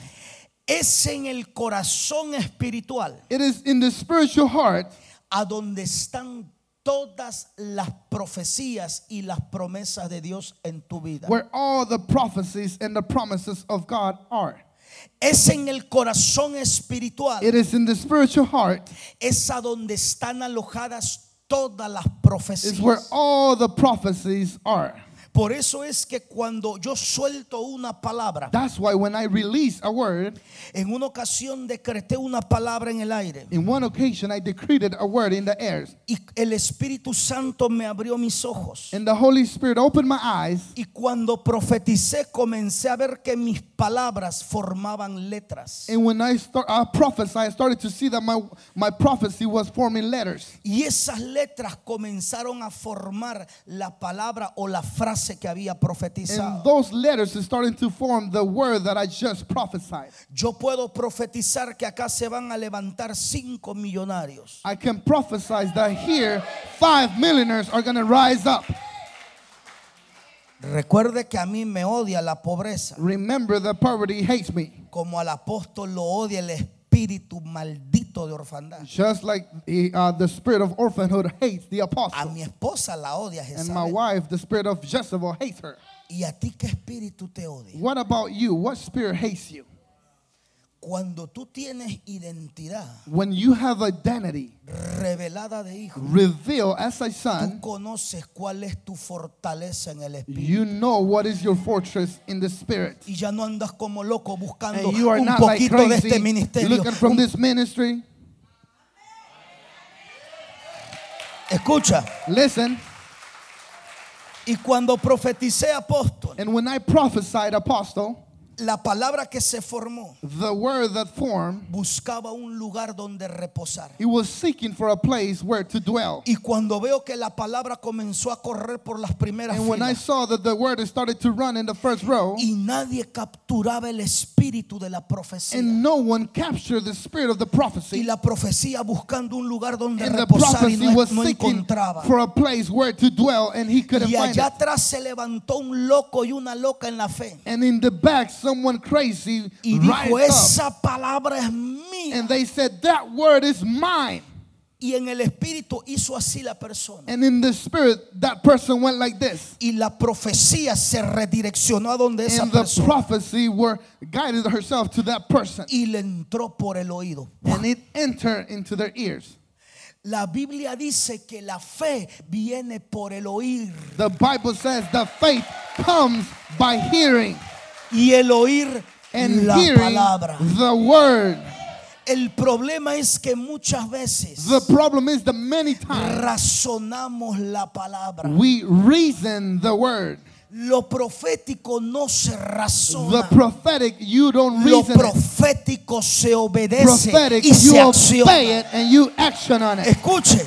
Es en el corazón espiritual It is in the spiritual heart a donde están todas las profecías y las promesas de Dios en tu vida. where all the prophecies and the promises of God are. Es en el corazón espiritual, It is in the spiritual heart es a donde están alojadas todas las is profecías. where all the prophecies are. Por eso es que cuando yo suelto una palabra, That's why when I release a word, en una ocasión decreté una palabra en el aire in one occasion I decreed a word in the air, y el Espíritu Santo me abrió mis ojos. and the Holy Spirit opened my eyes. Y cuando profeticé comencé a ver que mis palabras formaban letras. And when I start, I prophesied, I started to see that my, my prophecy was forming letters. Y esas letras comenzaron a formar la palabra o la frase que había And profetizado. those letters is starting to form the word that I just prophesied. Yo puedo profetizar que acá se van a levantar cinco millonarios. I can prophesize that here five millionaires are going to rise up. Recuerde que a mí me odia la pobreza, Remember that poverty hates me, como al apóstol lo odia el espíritu maldito de orfandad. just like the, uh, the spirit of orphanhood hates the A apostle. mi esposa la odia And my wife, the spirit of Jezebel, hates her. ¿Y a ti qué espíritu te odia? What about you? What spirit hates you? Cuando tú tienes identidad When you have identity revelada de hijo, revealed as a tú son, conoces cuál es tu fortaleza en el espíritu. you know what is your fortress in the spirit. Y ya no andas como loco buscando And you are un not like poquito de este crazy ministerio. looking from this ministry. Escucha, Listen, y cuando profeticé apóstol, and when I prophesied apostle, la palabra que se formó the word that formed, buscaba un lugar donde reposar. it was seeking for a place where to dwell. Y cuando veo que la palabra comenzó a correr por las primeras And when I saw that the word started to run in the first row, y nadie capturaba el espíritu de la profecía. and no one captured the spirit of the Y prophecy, la profecía buscando un lugar donde and the reposar y prophecy no, was no encontraba. for a place where to dwell, and he couldn't Y find allá it. atrás se levantó un loco y una loca en la fe. And in the back, someone crazy Y dijo, esa palabra es mía. and they said, "That word is mine." Y en el espíritu hizo así la persona. And in the spirit, that person went like this. Y la profecía se redireccionó a donde esa And the prophecy were guided herself to that person. Y le entró por el oído. And it entered into their ears. La Biblia dice que la fe viene por el oír. The Bible says the faith comes by hearing Y el oír and la palabra. the word. El problema es que muchas veces The problem is that many times razonamos la palabra. we reason the word. Lo profético no se The razona. prophetic, you don't Lo reason it. profético se obedece Prophetic, y se acciona. it and you action on it. Escuche.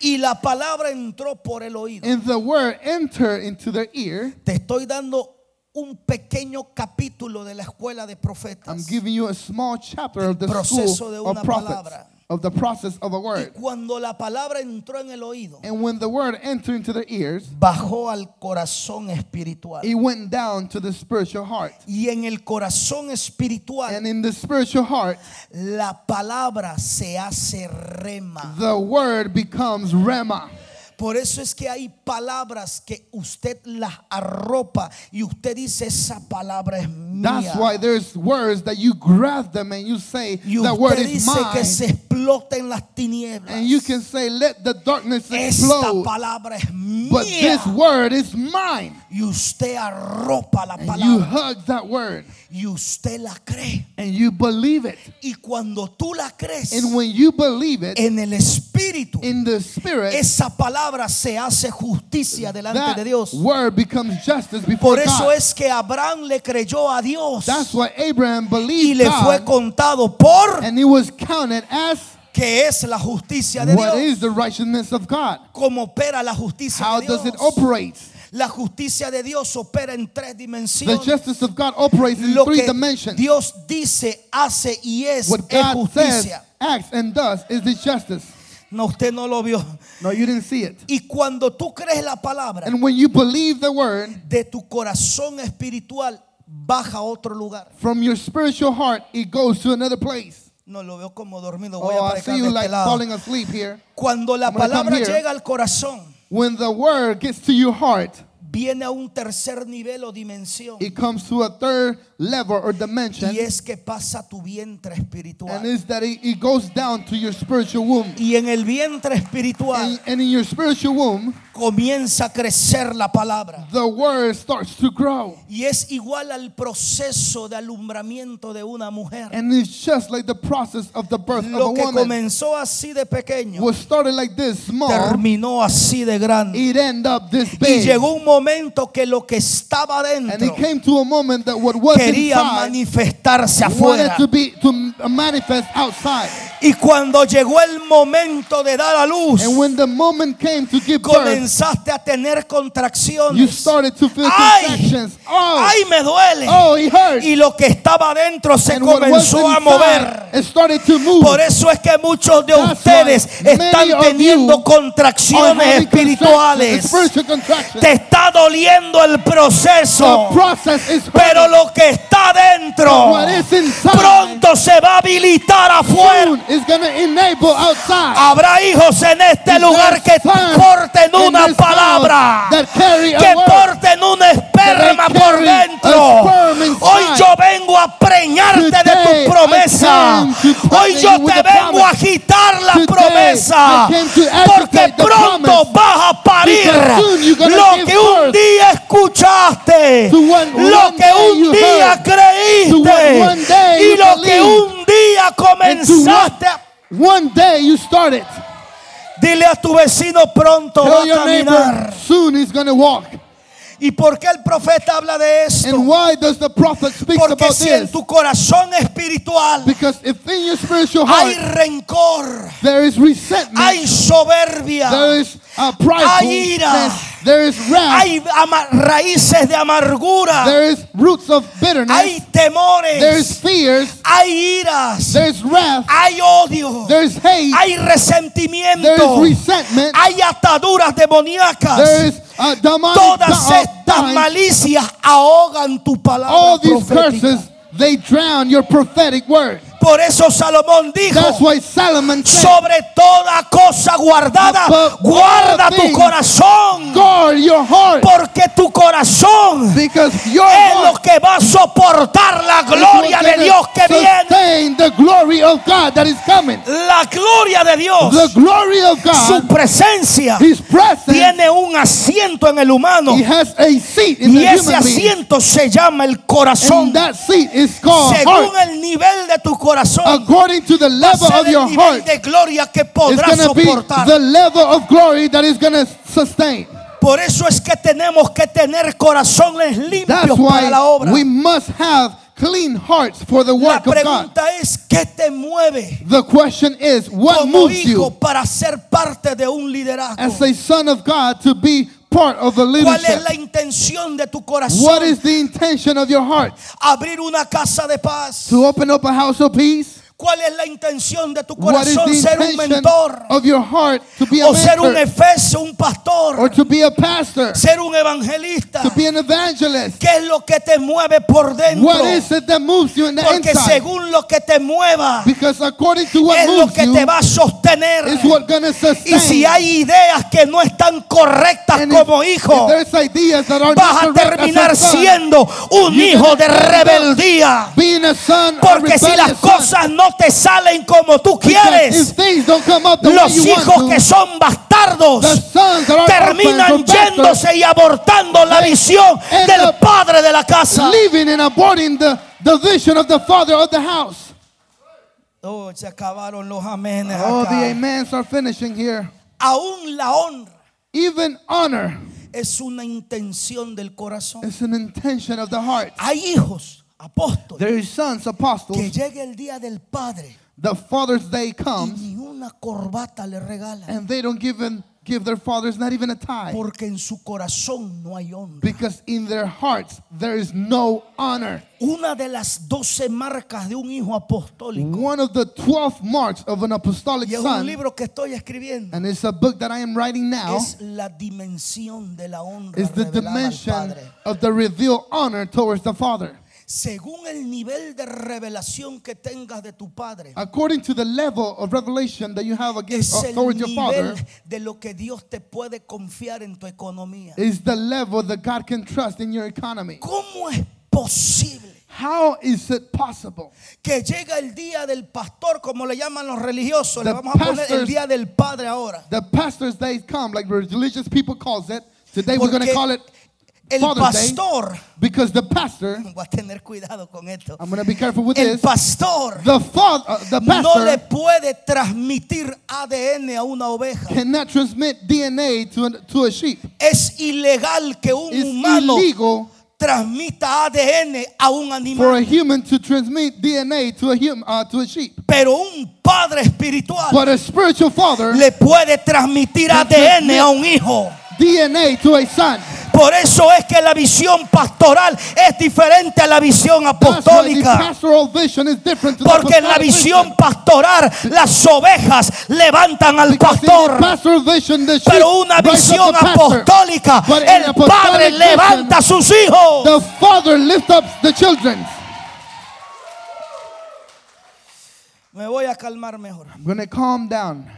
Y la palabra entró por el oído. And the word enter into their ear. Te estoy dando un pequeño capítulo de la escuela de I'm profetas. giving you a small chapter of the proceso de of una palabra. of the process of a Y word. cuando la palabra entró en el oído, And when the word entered into their ears, bajó al corazón espiritual. it went down to the spiritual heart. Y en el corazón espiritual, And in the spiritual heart, la palabra se hace rema. the word becomes rema. Por eso es que hay palabras que usted las arropa y usted dice esa palabra es That's mía. why there's words that you grab them and you say, Y the word is dice que mine. se explota en las tinieblas. And you can say, let the darkness Esta explode. palabra es But mía. this word is mine. Y usted arropa la And you palabra hug that word y usted la cree. and you believe it. Y cuando tú la crees And when you believe it en el espíritu, in the spirit, esa palabra se hace justicia delante that de Dios. word becomes justice before Por eso God. es que Abraham le creyó a Dios That's why Abraham y believed le fue God, contado por and it was counted as que es la justicia de what Dios. is the righteousness of God. ¿Cómo opera la justicia How de does Dios? it operate? La justicia de Dios opera en tres The dimensiones. justice of God operates in Lo three que dimensions. Dios dice, hace y es, What es God says, justicia. acts, and does is the justice. No, usted no lo vio. No, you didn't see it. Y cuando tú crees la palabra, And when you believe the word, de tu corazón espiritual baja a otro lugar. from your spiritual heart, it goes to another place. No lo veo como dormido. Voy a Oh, I predicar see de you este like lado. falling asleep here. Cuando la I'm palabra llega al corazón, When the word gets to your heart, viene a un tercer nivel o dimensión. it comes to a third level or dimension, Y es que pasa a tu vientre and espiritual. is that it, it goes down to your spiritual womb. Y en el vientre espiritual And, and in your spiritual womb, comienza a crecer la palabra. the word starts to grow. Y es igual al proceso de alumbramiento de una mujer. And it's just like the process of the birth of Lo a que woman. comenzó así de pequeño Was started like this small, terminó así de grande. it end up this Y big. llegó un momento que lo que estaba And dentro it came to a moment that what was quería manifestarse afuera. to be to manifest outside. Y cuando llegó el momento de dar a luz, birth, comenzaste a tener you contracciones. started to feel Ay. Oh, ay, me duele. oh. Y lo que estaba dentro se and comenzó a mover. inside, it started to move. Por eso es que muchos de That's ustedes están teniendo contracciones espirituales. Te está doliendo el proceso. Pero lo que está dentro. Pronto se va a habilitar afuera. Habrá hijos en este lugar que porten una palabra, que porten un esperma por dentro. Hoy yo a preñarte de tu promesa. Hoy yo te vengo a agitar la promesa. Porque pronto vas a parir lo que un día escuchaste, lo que un día creíste y lo que un día comenzaste one day you started. Dile a tu vecino pronto va a caminar. soon he's going to walk. ¿Y por qué el profeta habla de esto? And why does the prophet speak Porque about si en tu corazón espiritual Because if in your spiritual hay rencor, there is resentment, hay soberbia, there is uh, Hay ira. there is wrath, hay raíces de amargura, there is roots of bitterness, hay temores, there is fears, hay iras, there is wrath, hay odio, there is hate, hay there resentimiento, is resentment, hay ataduras demoníacas. there is uh, Todas estas malicias ahogan tu palabra All these profética. curses, they drown your prophetic word. Por eso Salomón dijo, sobre toda cosa guardada, guarda tu corazón, porque tu corazón es lo que va a soportar la gloria de Dios que viene. La gloria de Dios, su presencia, tiene un asiento en el humano y ese asiento se llama el corazón. Según el nivel de tu corazón, According to the level of your heart, de gloria que it's podrás going to be the level of glory that is going to sustain. Por eso es que tenemos que tener corazones limpios That's para la why obra. we must have clean hearts for the La work of God. es, ¿qué te mueve The question is, what como moves hijo you para ser parte de un liderazgo? as a son of God to be part of the ¿Cuál es la intención de tu corazón? is the intention of your heart? Abrir una casa de paz. To open up a house of peace? ¿Cuál es la intención de tu corazón? Ser un mentor. of your heart to be a O ser un efesio, un or pastor. to be a pastor, Ser un evangelista. to be an evangelist? ¿Qué es lo que te mueve por dentro? What is it that moves you in the Porque inside? según lo que te mueva, Because according to what es lo que you te va a sostener. is what gonna Y si hay ideas que no están correctas And if- como hijo, if there's ideas that are vas a terminar siendo un hijo de rebeldía. being a son or Porque si las cosas no te salen como tú quieres, los hijos que son bastardos terminan yéndose y abortando la visión del padre de la casa. the, the vision of the father of the house. Oh, se acabaron los amenes Oh, acá. the amens are finishing here. Aún la honra Even honor es una intención del corazón. is an intention of the heart. Hay hijos, apóstoles, There is sons, que apostles. llegue el día del padre The Father's Day y comes ni una corbata le regalan. and they don't give, in, give their fathers not even a tie. Porque en su corazón no hay honra. Because in their hearts there is no honor. Una de las doce marcas de un hijo apostólico. One of the 12 marks of an apostolic Y es un son, libro que estoy escribiendo. and it's a book that I am writing now, Es la dimensión de la honra is the al dimension Padre. of the revealed honor towards the Father. Según el nivel de revelación que tengas de tu padre. According to the level of revelation that you have against Es el towards your father, nivel de lo que Dios te puede confiar en tu economía. is the level that God can trust in your economy. ¿Cómo es posible How is it possible? que llega el día del pastor, como le llaman los religiosos? Le The vamos a poner el pastors- día del padre ahora. The pastor's days come, like religious people calls it. Today we're going Porque to call it el Father's Day pastor, because the pastor. voy a tener cuidado con esto. I'm going to be careful with El this. pastor The father, uh, the no le pastor puede transmitir ADN a una oveja. cannot transmit DNA to a, to a sheep. Es ilegal que un It's humano illegal transmita ADN a un for a animal. human to transmit DNA to a hum, uh, to a sheep. Pero un padre espiritual But a spiritual father le puede transmitir ADN transmit- a un hijo. DNA to a son. Por eso es que la visión pastoral es diferente a la visión apostólica. Porque en la visión pastoral las ovejas levantan al pastor. Pero una visión apostólica, el padre levanta a sus hijos. The father lifts up the children. Me voy a calmar mejor. I'm going to calm down.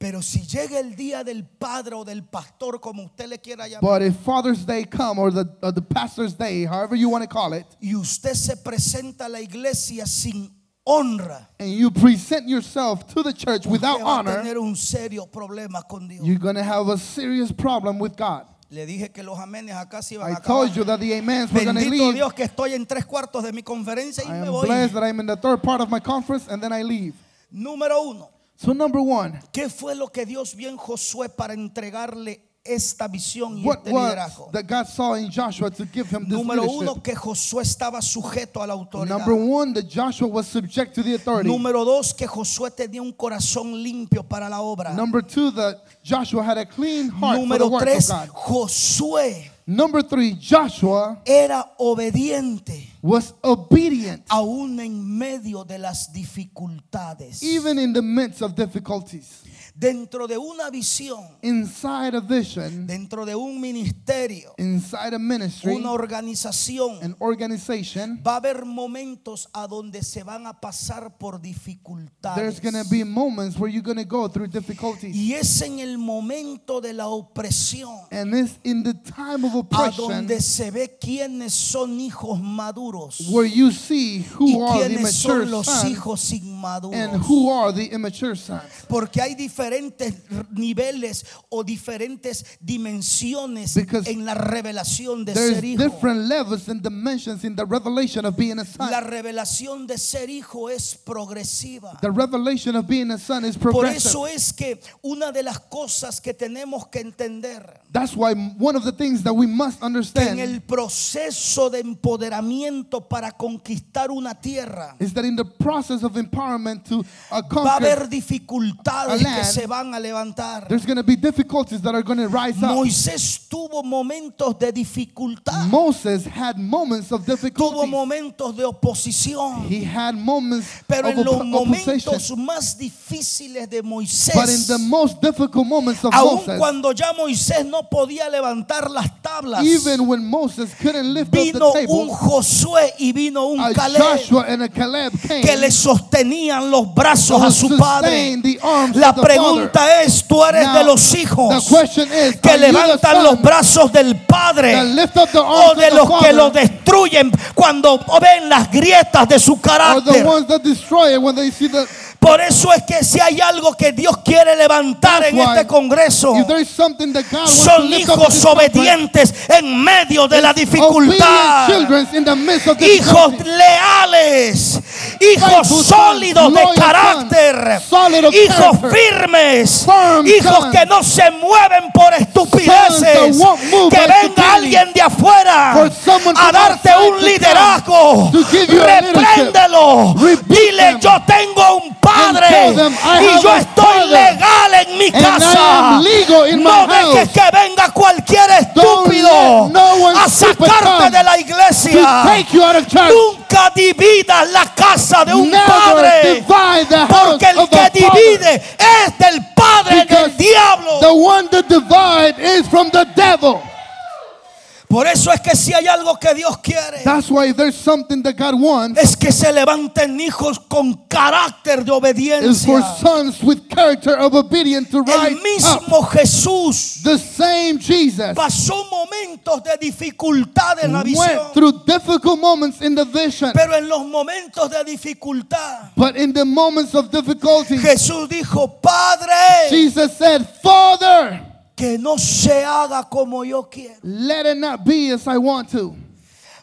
Pero si llega el día del padre o del pastor, como usted le quiera llamar, But if Father's Day come or the, or the Pastor's Day, however you want to call it, y usted se presenta a la iglesia sin honra, and you present yourself to the church without usted va a honor, tener un serio problema con Dios. you're going to have a serious problem with God. Le dije que los amenes acá se iban I a told acabar. you that the amens were going to Bendito leave. Dios que estoy en tres cuartos de mi conferencia y I me am voy. blessed that I'm in the third part of my conference and then I leave. Número uno, So, number one, ¿qué fue lo que Dios vio en Josué para entregarle esta visión y what este was liderazgo? that God saw in Joshua to give him this Número leadership? uno, que Josué estaba sujeto a la autoridad. Number one, that Joshua was subject to the authority. Número dos, que Josué tenía un corazón limpio para la obra. Number two, that Joshua had a clean heart for the Número work tres, of God. Josué Number three, Joshua era obediente was obedient aún en medio de las dificultades. even in the midst of difficulties. Dentro de una visión, Inside a vision, dentro de un ministerio, inside a ministry, una organización, an organization, va a haber momentos a donde se van a pasar por there's dificultades. going to be moments where you're going to go through difficulties. Y es en el momento de la opresión And it's in the time of a oppression donde se ve quiénes son hijos maduros where you see y who are the quiénes son los sons hijos and inmaduros. who are the immature sons. Porque hay diferentes niveles o diferentes dimensiones Because en la revelación de ser hijo. different levels and dimensions in the revelation of being a son. La revelación de ser hijo es progresiva. The revelation of being a son is Por progressive. eso es que una de las cosas que tenemos que entender That's why one of the things that we must que en understand el proceso de empoderamiento para conquistar una tierra is that in the process of empowerment to uh, va a conquer, haber dificultades a land, se van a levantar. there's going to be difficulties that are going to rise up. Moisés tuvo momentos de dificultad, Moses had moments of tuvo difficulty. momentos de oposición, He had moments pero of en los momentos más difíciles de But in Moisés, the most difficult moments of aun Moses, cuando ya Moisés no podía levantar las tablas, even when Moses couldn't lift up the vino un table, Josué y vino un a Caleb Joshua and a Caleb came que le sostenían los brazos a su padre. sustained the arms La father. Pregunta es, tú eres de los hijos que levantan los brazos del padre o de los que lo destruyen cuando ven las grietas de su carácter. Por eso es que si hay algo que Dios quiere levantar en este congreso, son hijos obedientes en medio de la dificultad. Hijos leales, hijos sólidos de carácter, hijos firmes, firm hijos que no se mueven por estupideces, que venga alguien de afuera a darte un liderazgo, repréndelo, dile yo tengo un padre them, y yo estoy legal en mi casa, no dejes que venga cualquier estúpido no a sacarte de la iglesia. Nunca dividas la casa de un Never padre. Porque el que divide es del padre Because del diablo. The one that divide is from the devil. Por eso es que si hay algo que Dios quiere, That's why there's something that God wants, es que se levanten hijos con carácter de is for obediencia. sons with character of obedience to El rise up. mismo Jesús The same Jesus pasó momentos de dificultad en la visión. through difficult moments in the vision, Pero en los momentos de dificultad, but in the moments of difficulty, Jesús dijo, Padre, Jesus said, Father, que no se haga como yo quiero. let it not be as I want to.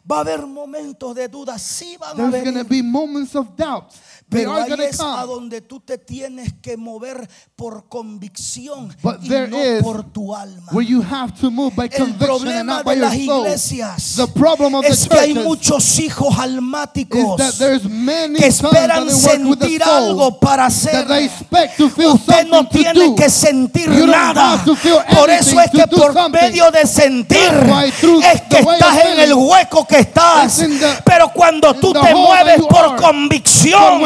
Va a haber momentos de duda, sí van a There's going to venir. be moments of doubt. They Pero are ahí es a donde tú te tienes que mover por convicción But y there no is por tu alma. Where you have to move by El conviction and problema not by de your las soul. iglesias The problem of the es que hay churches muchos hijos is almáticos that there's many que sons that esperan they work with the sentir soul algo para hacer. that they expect to feel Usted no something to tiene do. que sentir You don't nada. have to feel Por eso es anything que to do por something. medio de sentir That's why through es que the way estás en el hueco que estás. the- Pero cuando tú te mueves por are. convicción,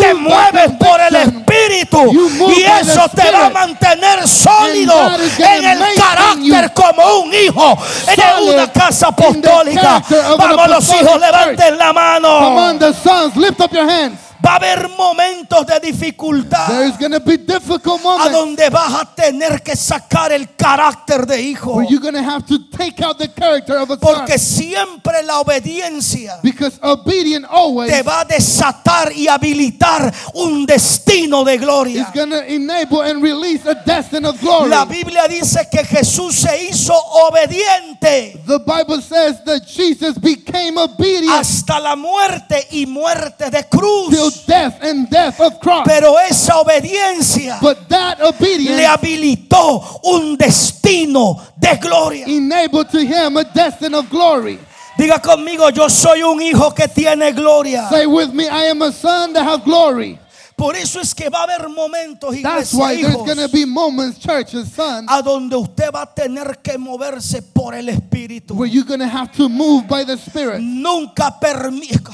te mueves por el espíritu y eso te va a mantener sólido en el carácter como un hijo de una casa apostólica. Vamos los hijos, levanten la mano. Come on, the sons, lift up your hands. Va a haber momentos de dificultad. There's going to be difficult a donde vas a tener que sacar el carácter de hijo. where you're going to have to take out the character of a Porque siempre la obediencia Because obedient always te va a desatar y habilitar un destino de gloria. going to enable and release a destiny of glory. La Biblia dice que Jesús se hizo obediente The Bible says that Jesus became obedient hasta la muerte y muerte de cruz. Death and death of cross. Pero esa obediencia But that le obedience habilitó un destino de gloria. enabled to him a destiny of glory. Diga conmigo, yo soy un hijo que tiene gloria. Say with me, I am a son that have glory. Por eso es que va a haber momentos, That's iglesia, why there's hijos, going to be moments, churches, son, a donde usted va a tener que moverse por el Espíritu. where you're going to have to move by the Spirit. Nunca permita,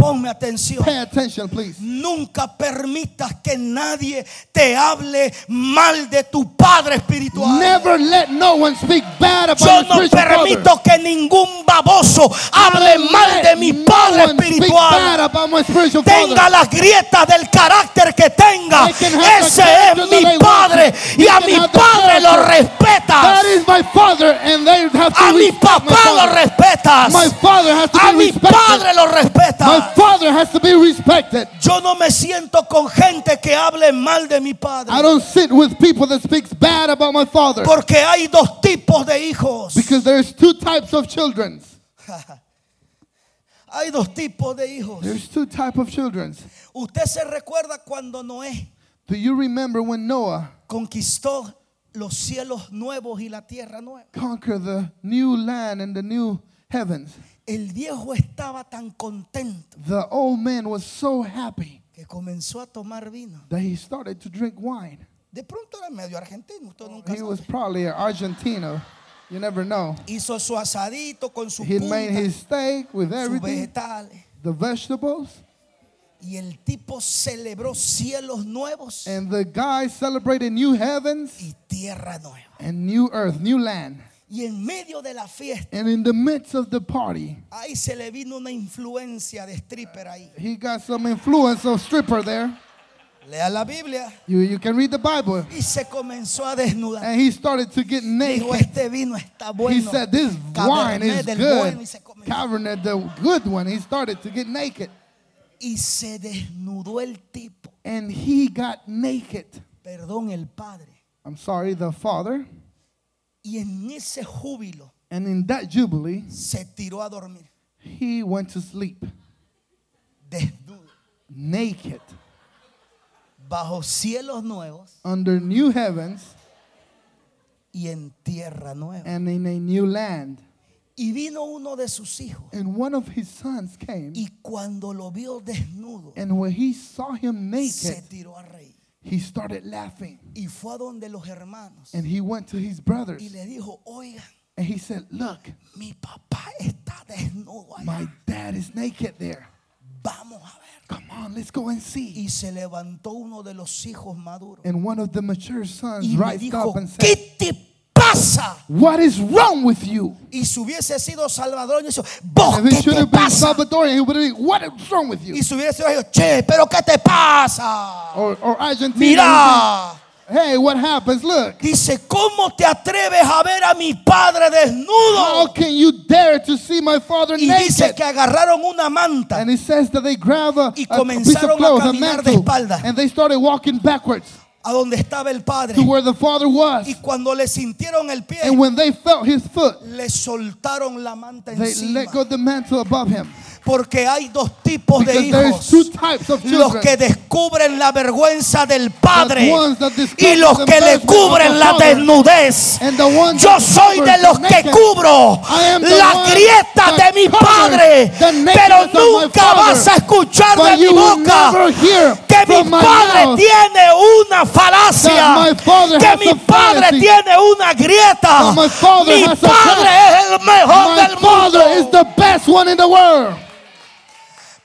ponme atención. Pay attention, please. Nunca permitas que nadie te hable mal de tu padre espiritual. Never let no one speak bad about Yo your no permito que ningún baboso hable mal de mi no padre espiritual. tenga las grietas del carácter que tenga. Ese es mi padre y a mi padre lo respetas. A mi papá lo respetas. A mi padre lo respetas. Father has to be respected. Yo no me siento con gente que hable mal de mi padre. I don't sit with people that speaks bad about my father Porque hay dos tipos de hijos. because there's two types of children. Hay dos tipos de hijos. There's two type of children. Usted se recuerda cuando Noé Do you remember when Noah conquistó los cielos nuevos y la tierra nueva. conquered the new land and the new heavens? El viejo estaba tan contento The old man was so happy que comenzó a tomar vino. that he started to drink wine. De pronto era medio argentino, usted nunca He sabe. was probably an Argentina. You never know. Hizo su asadito con su He made punta, his steak with sus everything, vegetales. the vegetables, Y el tipo celebró cielos nuevos and the guy celebrated new heavens y tierra nueva. and new earth, new land. Y en medio de la fiesta, And in the midst of the party, ahí se le vino una influencia de stripper ahí. he got some influence of stripper there. Lea la Biblia. You, you can read the Bible. Y se comenzó a desnudar. And he started to get Dijo, naked. este vino está bueno. He said, This wine Cabernet is del good. bueno", y se comenzó. Cabernet, the good one. He started to get naked. Y se desnudó el tipo. And he got naked. Perdón, el padre. I'm sorry, the father. Y en ese júbilo And in that jubilee, se tiró a dormir. he went to sleep Desnudo. naked Bajo cielos nuevos under new heavens y en tierra nueva. and in a new land. Y vino uno de sus hijos. And one of his sons came, Y cuando lo vio desnudo, and when he saw him se naked, tiró a reír. He started laughing. Y fue a donde los hermanos. And he went to his brothers Y le dijo, oigan, and he said, Look, mi papá está desnudo allá. my dad is naked there. Vamos a ver. Come on, let's go and see. Y se levantó uno de los hijos maduros. And one of the mature sons Y rised dijo, up and ¿qué said, te pasa? What is wrong with you? Y si hubiese sido salvadoreño, dice, ¿vos qué te pasa? Been, what is wrong with you? Y si hubiese sido, che, pero ¿qué te pasa? Or, or Argentina. Mira, Hey, what happens? Look. dice, ¿cómo te atreves a ver a mi padre How desnudo? can you dare to see my father Y dice naked? que agarraron una manta And it says that they grab a, Y a- a piece comenzaron a of clothes, a caminar de mantle, espalda. and they started walking backwards a donde estaba el padre. to where the father was. Y cuando le sintieron el pie, And when they felt his foot, le soltaron la manta they encima. let go the mantle above him. Porque hay dos tipos de hijos. types of Los que descubren la vergüenza del padre y los que le cubren la desnudez. Yo soy de los que cubro la grieta de mi padre, pero nunca vas a escuchar de mi boca que mi padre tiene una falacia, que mi padre tiene una grieta. Mi padre es el mejor del mundo.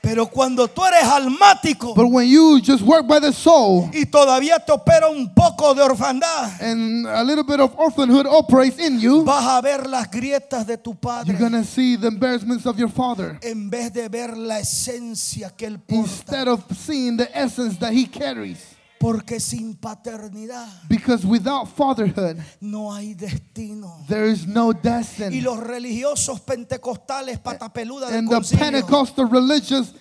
Pero cuando tú eres almático But when you just work by the soul y todavía te opera un poco de orfandad, and a little bit of orphanhood operates in you, vas a ver las grietas de tu you're padre gonna see the embarrassments of your father en vez de ver la esencia que él porta. instead of seeing the essence that he carries. Porque sin paternidad Because without fatherhood, no hay destino. there is no Y destiny. los religiosos pentecostales patapeludas del And the concilio Pentecostal religious,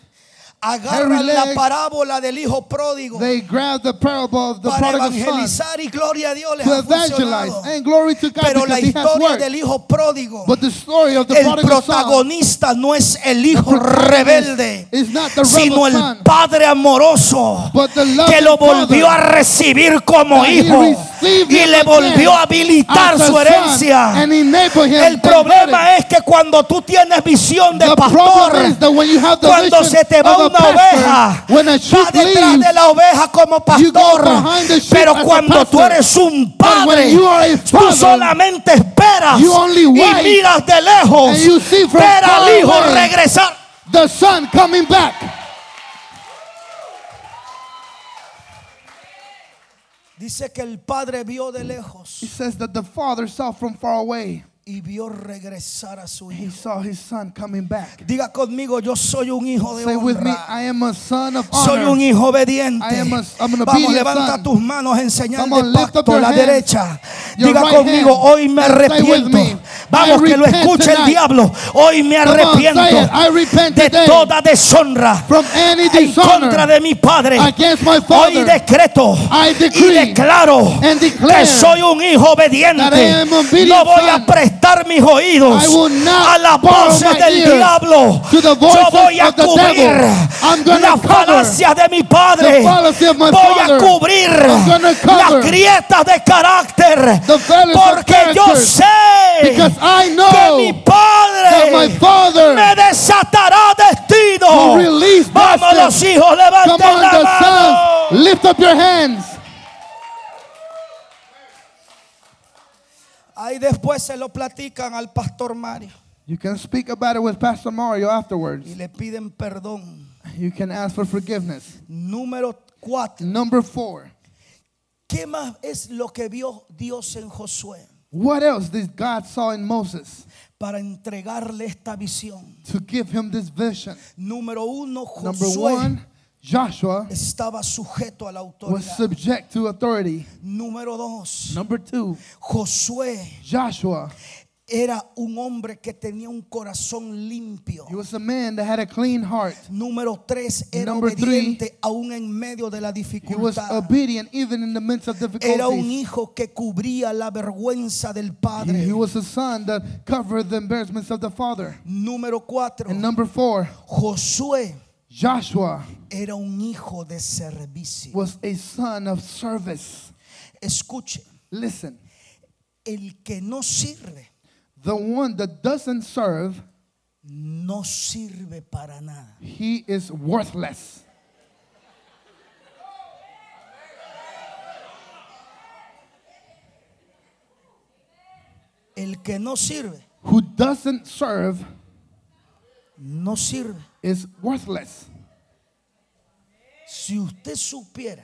agarran la parábola del hijo pródigo they grab the parable of the para prodigal son evangelizar y gloria a Dios les ha funcionado. And glory to God Pero la historia del hijo pródigo, But the story of the el son protagonista no es el hijo rebelde, is not the sino el padre amoroso but the que lo volvió a recibir como hijo y le volvió a habilitar su herencia. El problema es que cuando tú tienes visión de pastor, cuando se te va una oveja, va detrás de la oveja como pastor. Pero cuando tú eres un padre, tú solamente esperas y miras de lejos ver al hijo regresar. the son coming back. Dice que el padre vio de lejos. He says that the father saw from far away. Y vio regresar a su He hijo. saw his son coming back. Diga conmigo, yo soy un hijo de Say with me. I am a son of Soy un honor. hijo obediente. I am a- I'm an Vamos, levanta son. tus manos en señal de pacto, la derecha. Your Diga right conmigo, hand. hoy me arrepiento. me, Vamos, I que lo escuche el diablo. Hoy me on, arrepiento it. De today toda deshonra from any en contra de mi padre. Hoy decreto I y declaro and que soy un hijo obediente. No voy a son. Prestar mis oídos I will not a las borrow voces del diablo. Yo voy a cubrir las falacias de mi padre. Voy a cubrir las grietas de carácter. Porque yo sé que mi padre me desatará destino. Vamos los hijos, levanten la mano. lift up your hands. Ahí después se lo platican al pastor Mario You can speak about it with Pastor Mario afterwards. y le piden perdón. You can ask for forgiveness. Número cuatro. Number four. ¿Qué más es lo que vio Dios en Josué What else did God saw in Moses para entregarle esta visión? to give him this vision? Número uno, Number Josué one, Joshua estaba sujeto a la was autoridad. subject to authority. Número dos, Number two, Josué Joshua, era un hombre que tenía un corazón limpio. he was a man that had a clean heart. Número tres, era Number three, obediente aún en medio de la He was dificultad. obedient even in the midst of Era un difficulties. hijo que cubría la vergüenza del He, padre. he was a son that covered the embarrassments of the father. Número cuatro, And number four, Josué Joshua era un hijo de servicio. was a son of service. Escuche, Listen, el que no sirve, the one that doesn't serve, no sirve para nada. he is worthless. El que no sirve, Who doesn't serve no sirve. Is worthless. Si usted supiera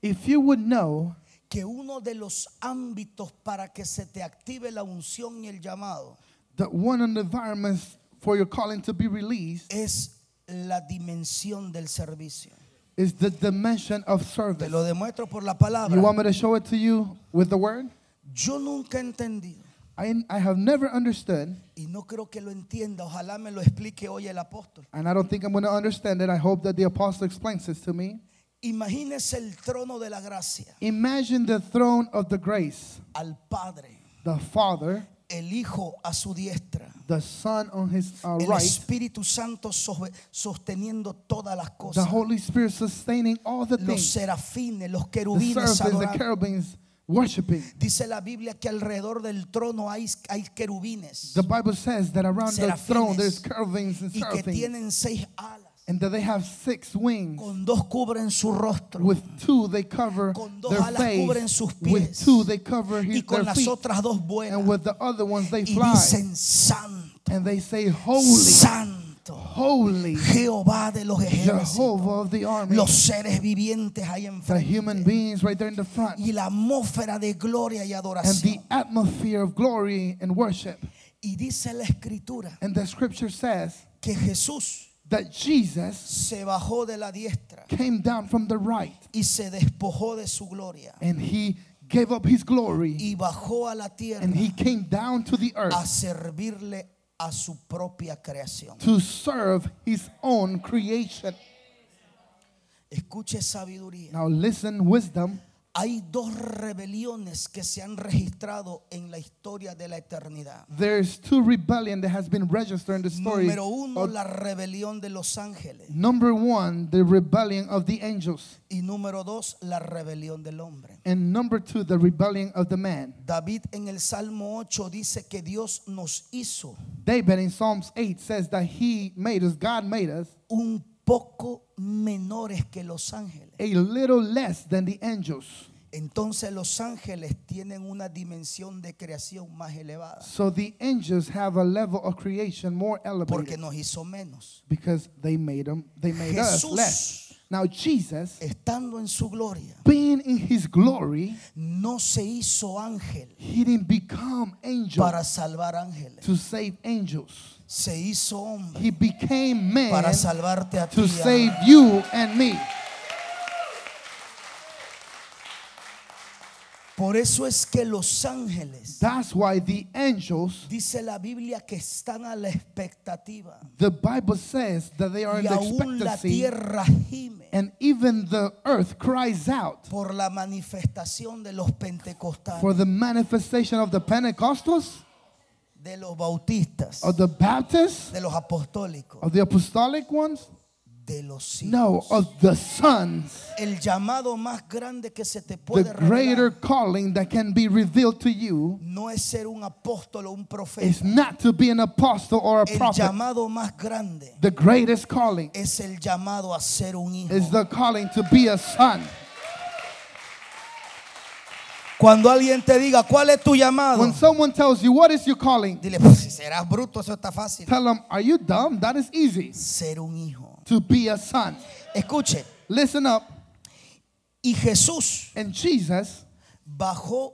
If you would know que uno de los ámbitos para que se te active la unción y el llamado that one of the environments for your calling to be released es la dimensión del servicio. is the dimension of Te service. lo demuestro por la You palabra. want me to show it to you with the word? Yo nunca he entendido I, I have never understood, y no creo que lo entienda. Ojalá me lo explique hoy el apóstol. and I don't think I'm going to understand it. I hope that the apostle explains this to me. Imagínese el trono de la gracia, Imagine the throne of the grace, al Padre, the Father, el Hijo a su diestra, the Son on his uh, el right, Espíritu Santo sosteniendo todas las the Holy Spirit sustaining all the los things, serafines, los the querubines seraphims, the cherubims worshiping. Dice la Biblia que alrededor del trono hay, hay querubines The Bible says that around the throne there's cherubims and y que tienen seis alas. and that they have six wings. Con dos cubren su rostro With two they cover Con dos their alas cubren face. sus With two they cover y con their las feet. otras dos vuelan. And with the other ones they y fly. dicen santo, And they say, Holy, santo, holy, Jehová de los ejércitos. Los seres vivientes ahí The human enfrente. beings right there in the front. Y la atmósfera de gloria y And the adoración. atmosphere of glory and worship. Y dice la escritura And the scripture says que Jesús that Jesus se bajó de la diestra came down from the right y se despojó de su gloria and he gave up his glory y bajó a la tierra and he came down to the a earth servirle a su propia creación. to serve his own creation. Escuche sabiduría. Now listen, wisdom. Hay dos rebeliones que se han registrado en la historia de la eternidad. There's two rebellion that has been registered in the story. Número uno, of- la rebelión de los ángeles. number one, the rebellion of the angels. Y número dos, la rebelión del hombre. And number two, the rebellion of the man. David en el Salmo 8 dice que Dios nos hizo David in Psalms 8 says that he made us, God made us, un poco menores que los ángeles. a little less than the angels. Entonces los ángeles tienen una dimensión de creación más elevada So the angels have a level of creation more porque elevated nos hizo menos. because they made them, they made us Jesús. less. Now Jesus, Estando en su gloria, being in his glory, no se hizo ángel he didn't become angel para salvar ángeles. to save angels. Se hizo hombre He became man para salvarte a ti. to a save you and me. Por eso es que los ángeles, That's why the angels, dice la Biblia, que están a la expectativa. the Bible says that they are in Y the aún la expectancy, tierra gime and even the earth cries out por la manifestación de los pentecostales, for the manifestation of the Pentecostals, de los bautistas, of the Baptists, de los apostólicos, of the apostolic ones. de los No, of the sons. El llamado más grande que se te The greater revelar calling that can be revealed to you no es ser un apóstol o un is not to be an apostle or a El prophet. llamado más grande The greatest calling es el llamado a ser un hijo. is the calling to be a son. Cuando alguien te diga, ¿cuál es tu llamado? When someone tells you, What is your calling? Dile, pues si serás bruto, eso está fácil. Tell them, Are you dumb? That is easy. Ser un hijo. To be a son. Escuche, Listen up. y Jesús And Jesus, bajó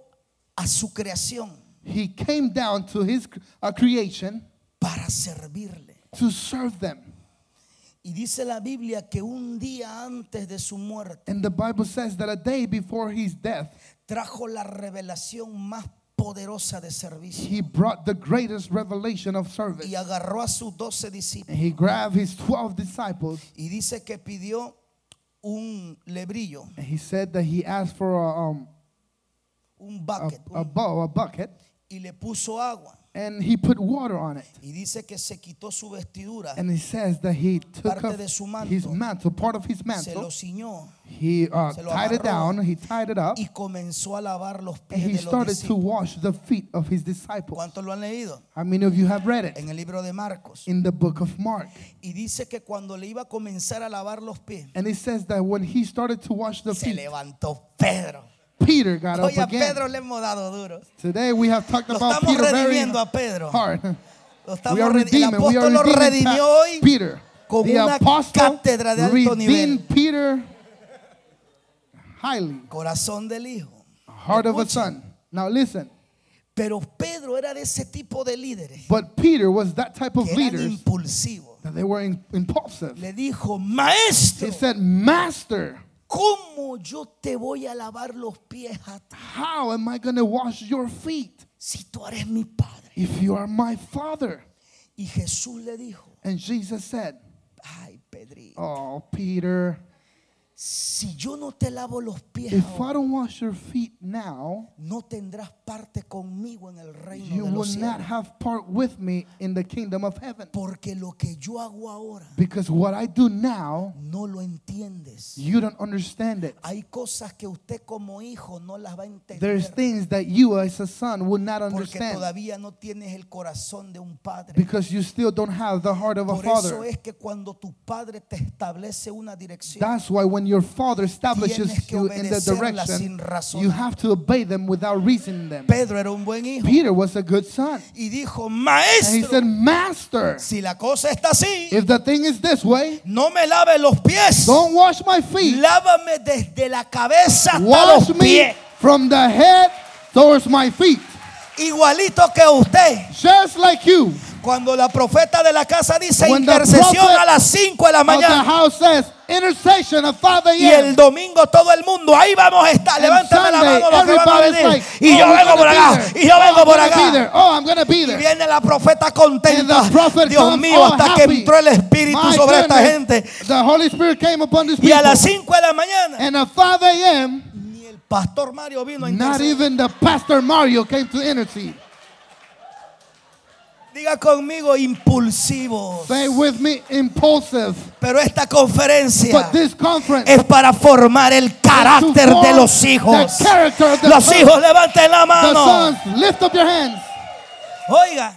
a su creación he came down to his uh, creation para servirle. to serve them. Y dice la Biblia que un día antes de su muerte And the Bible says that a day before his death, trajo la revelación más poderosa de servicio he brought the greatest revelation of service. y agarró a sus doce discípulos And he grabbed his 12 disciples y dice que pidió un lebrillo, and he said that he asked for a, um, un a, bucket, a un- bowl, a bucket, y le puso agua. And he put water on it. Y dice que se quitó su vestidura, And he says that he took Parte de su his mantle, part of his se mantle. lo ciñó He uh, se tied it down, he tied it up, y comenzó a lavar los and he de los started to wash the feet of his disciples. ¿Cuántos lo han leído? How many of you have read it? En el libro de Marcos. In the book of Mark. Y dice que cuando le iba a comenzar a lavar los pies, And it says that when he started to wash the se feet, levantó Pedro. Peter got up Oye, a again. Pedro le hemos dado duro. Today we have talked Lo about estamos Peter very redimiendo a Pedro. hard. Lo We are redi- el redeeming. We are apóstol lo redeeming redimió hoy Peter. con The una apostle cátedra de alto redeemed nivel. Peter highly. Corazón del Hijo. Heart of a son. Now listen. Pero Pedro era de ese tipo de líderes But Peter was that type of que eran leaders impulsivos. that they were in- impulsive. Le dijo, maestro, He said, Master, ¿cómo yo te voy a lavar los pies a ti how am I going to wash your feet si tú eres mi padre? if you are my father? Y Jesús le dijo, And Jesus said, ay Pedrito, Oh, Peter, si yo no te lavo los pies if I ahora, don't wash your feet now, no tendrás parte conmigo en el reino you de will los not cielos. have part with me in the kingdom of heaven. Porque lo que yo hago ahora Because what I do now, no lo entiendes. you don't understand it. Hay cosas que usted como hijo no las va a There's entender things that you as a son will not porque understand todavía no tienes el corazón de un padre. because you still don't have the heart of a Por eso father. es que cuando tu padre te establece una dirección, That's why when your father establishes you in the direction, you have to obey them without reasoning them. Pedro era un buen hijo Peter was a good son. y dijo, And he said, Master, si la cosa está así, if the thing is this way, no me lave los pies, don't wash my feet. lávame desde la cabeza hasta Wash los me pies, from the head towards my feet. igualito que usted. Just like you. Cuando la profeta de la casa dice When intercesión a las 5 de la mañana says, y el domingo todo el mundo, ahí vamos a estar, levántame la mano los que van a venir. like, y oh, yo we're vengo por acá, y yo Oh, vengo por acá. Oh, Y viene la profeta contenta. Dios comes mío, all hasta que entró el Espíritu My sobre esta gente. The Holy Spirit came upon this Y a las 5 de la mañana, And at 5 a.m., ni el pastor Mario vino a not interceder. even the Pastor Mario came to intercede. Diga conmigo, impulsivo. Say with me, impulsive. Pero esta conferencia es para formar el carácter form de los hijos. the character of the Los hijos levanten la mano. sons, lift up your hands. Oiga,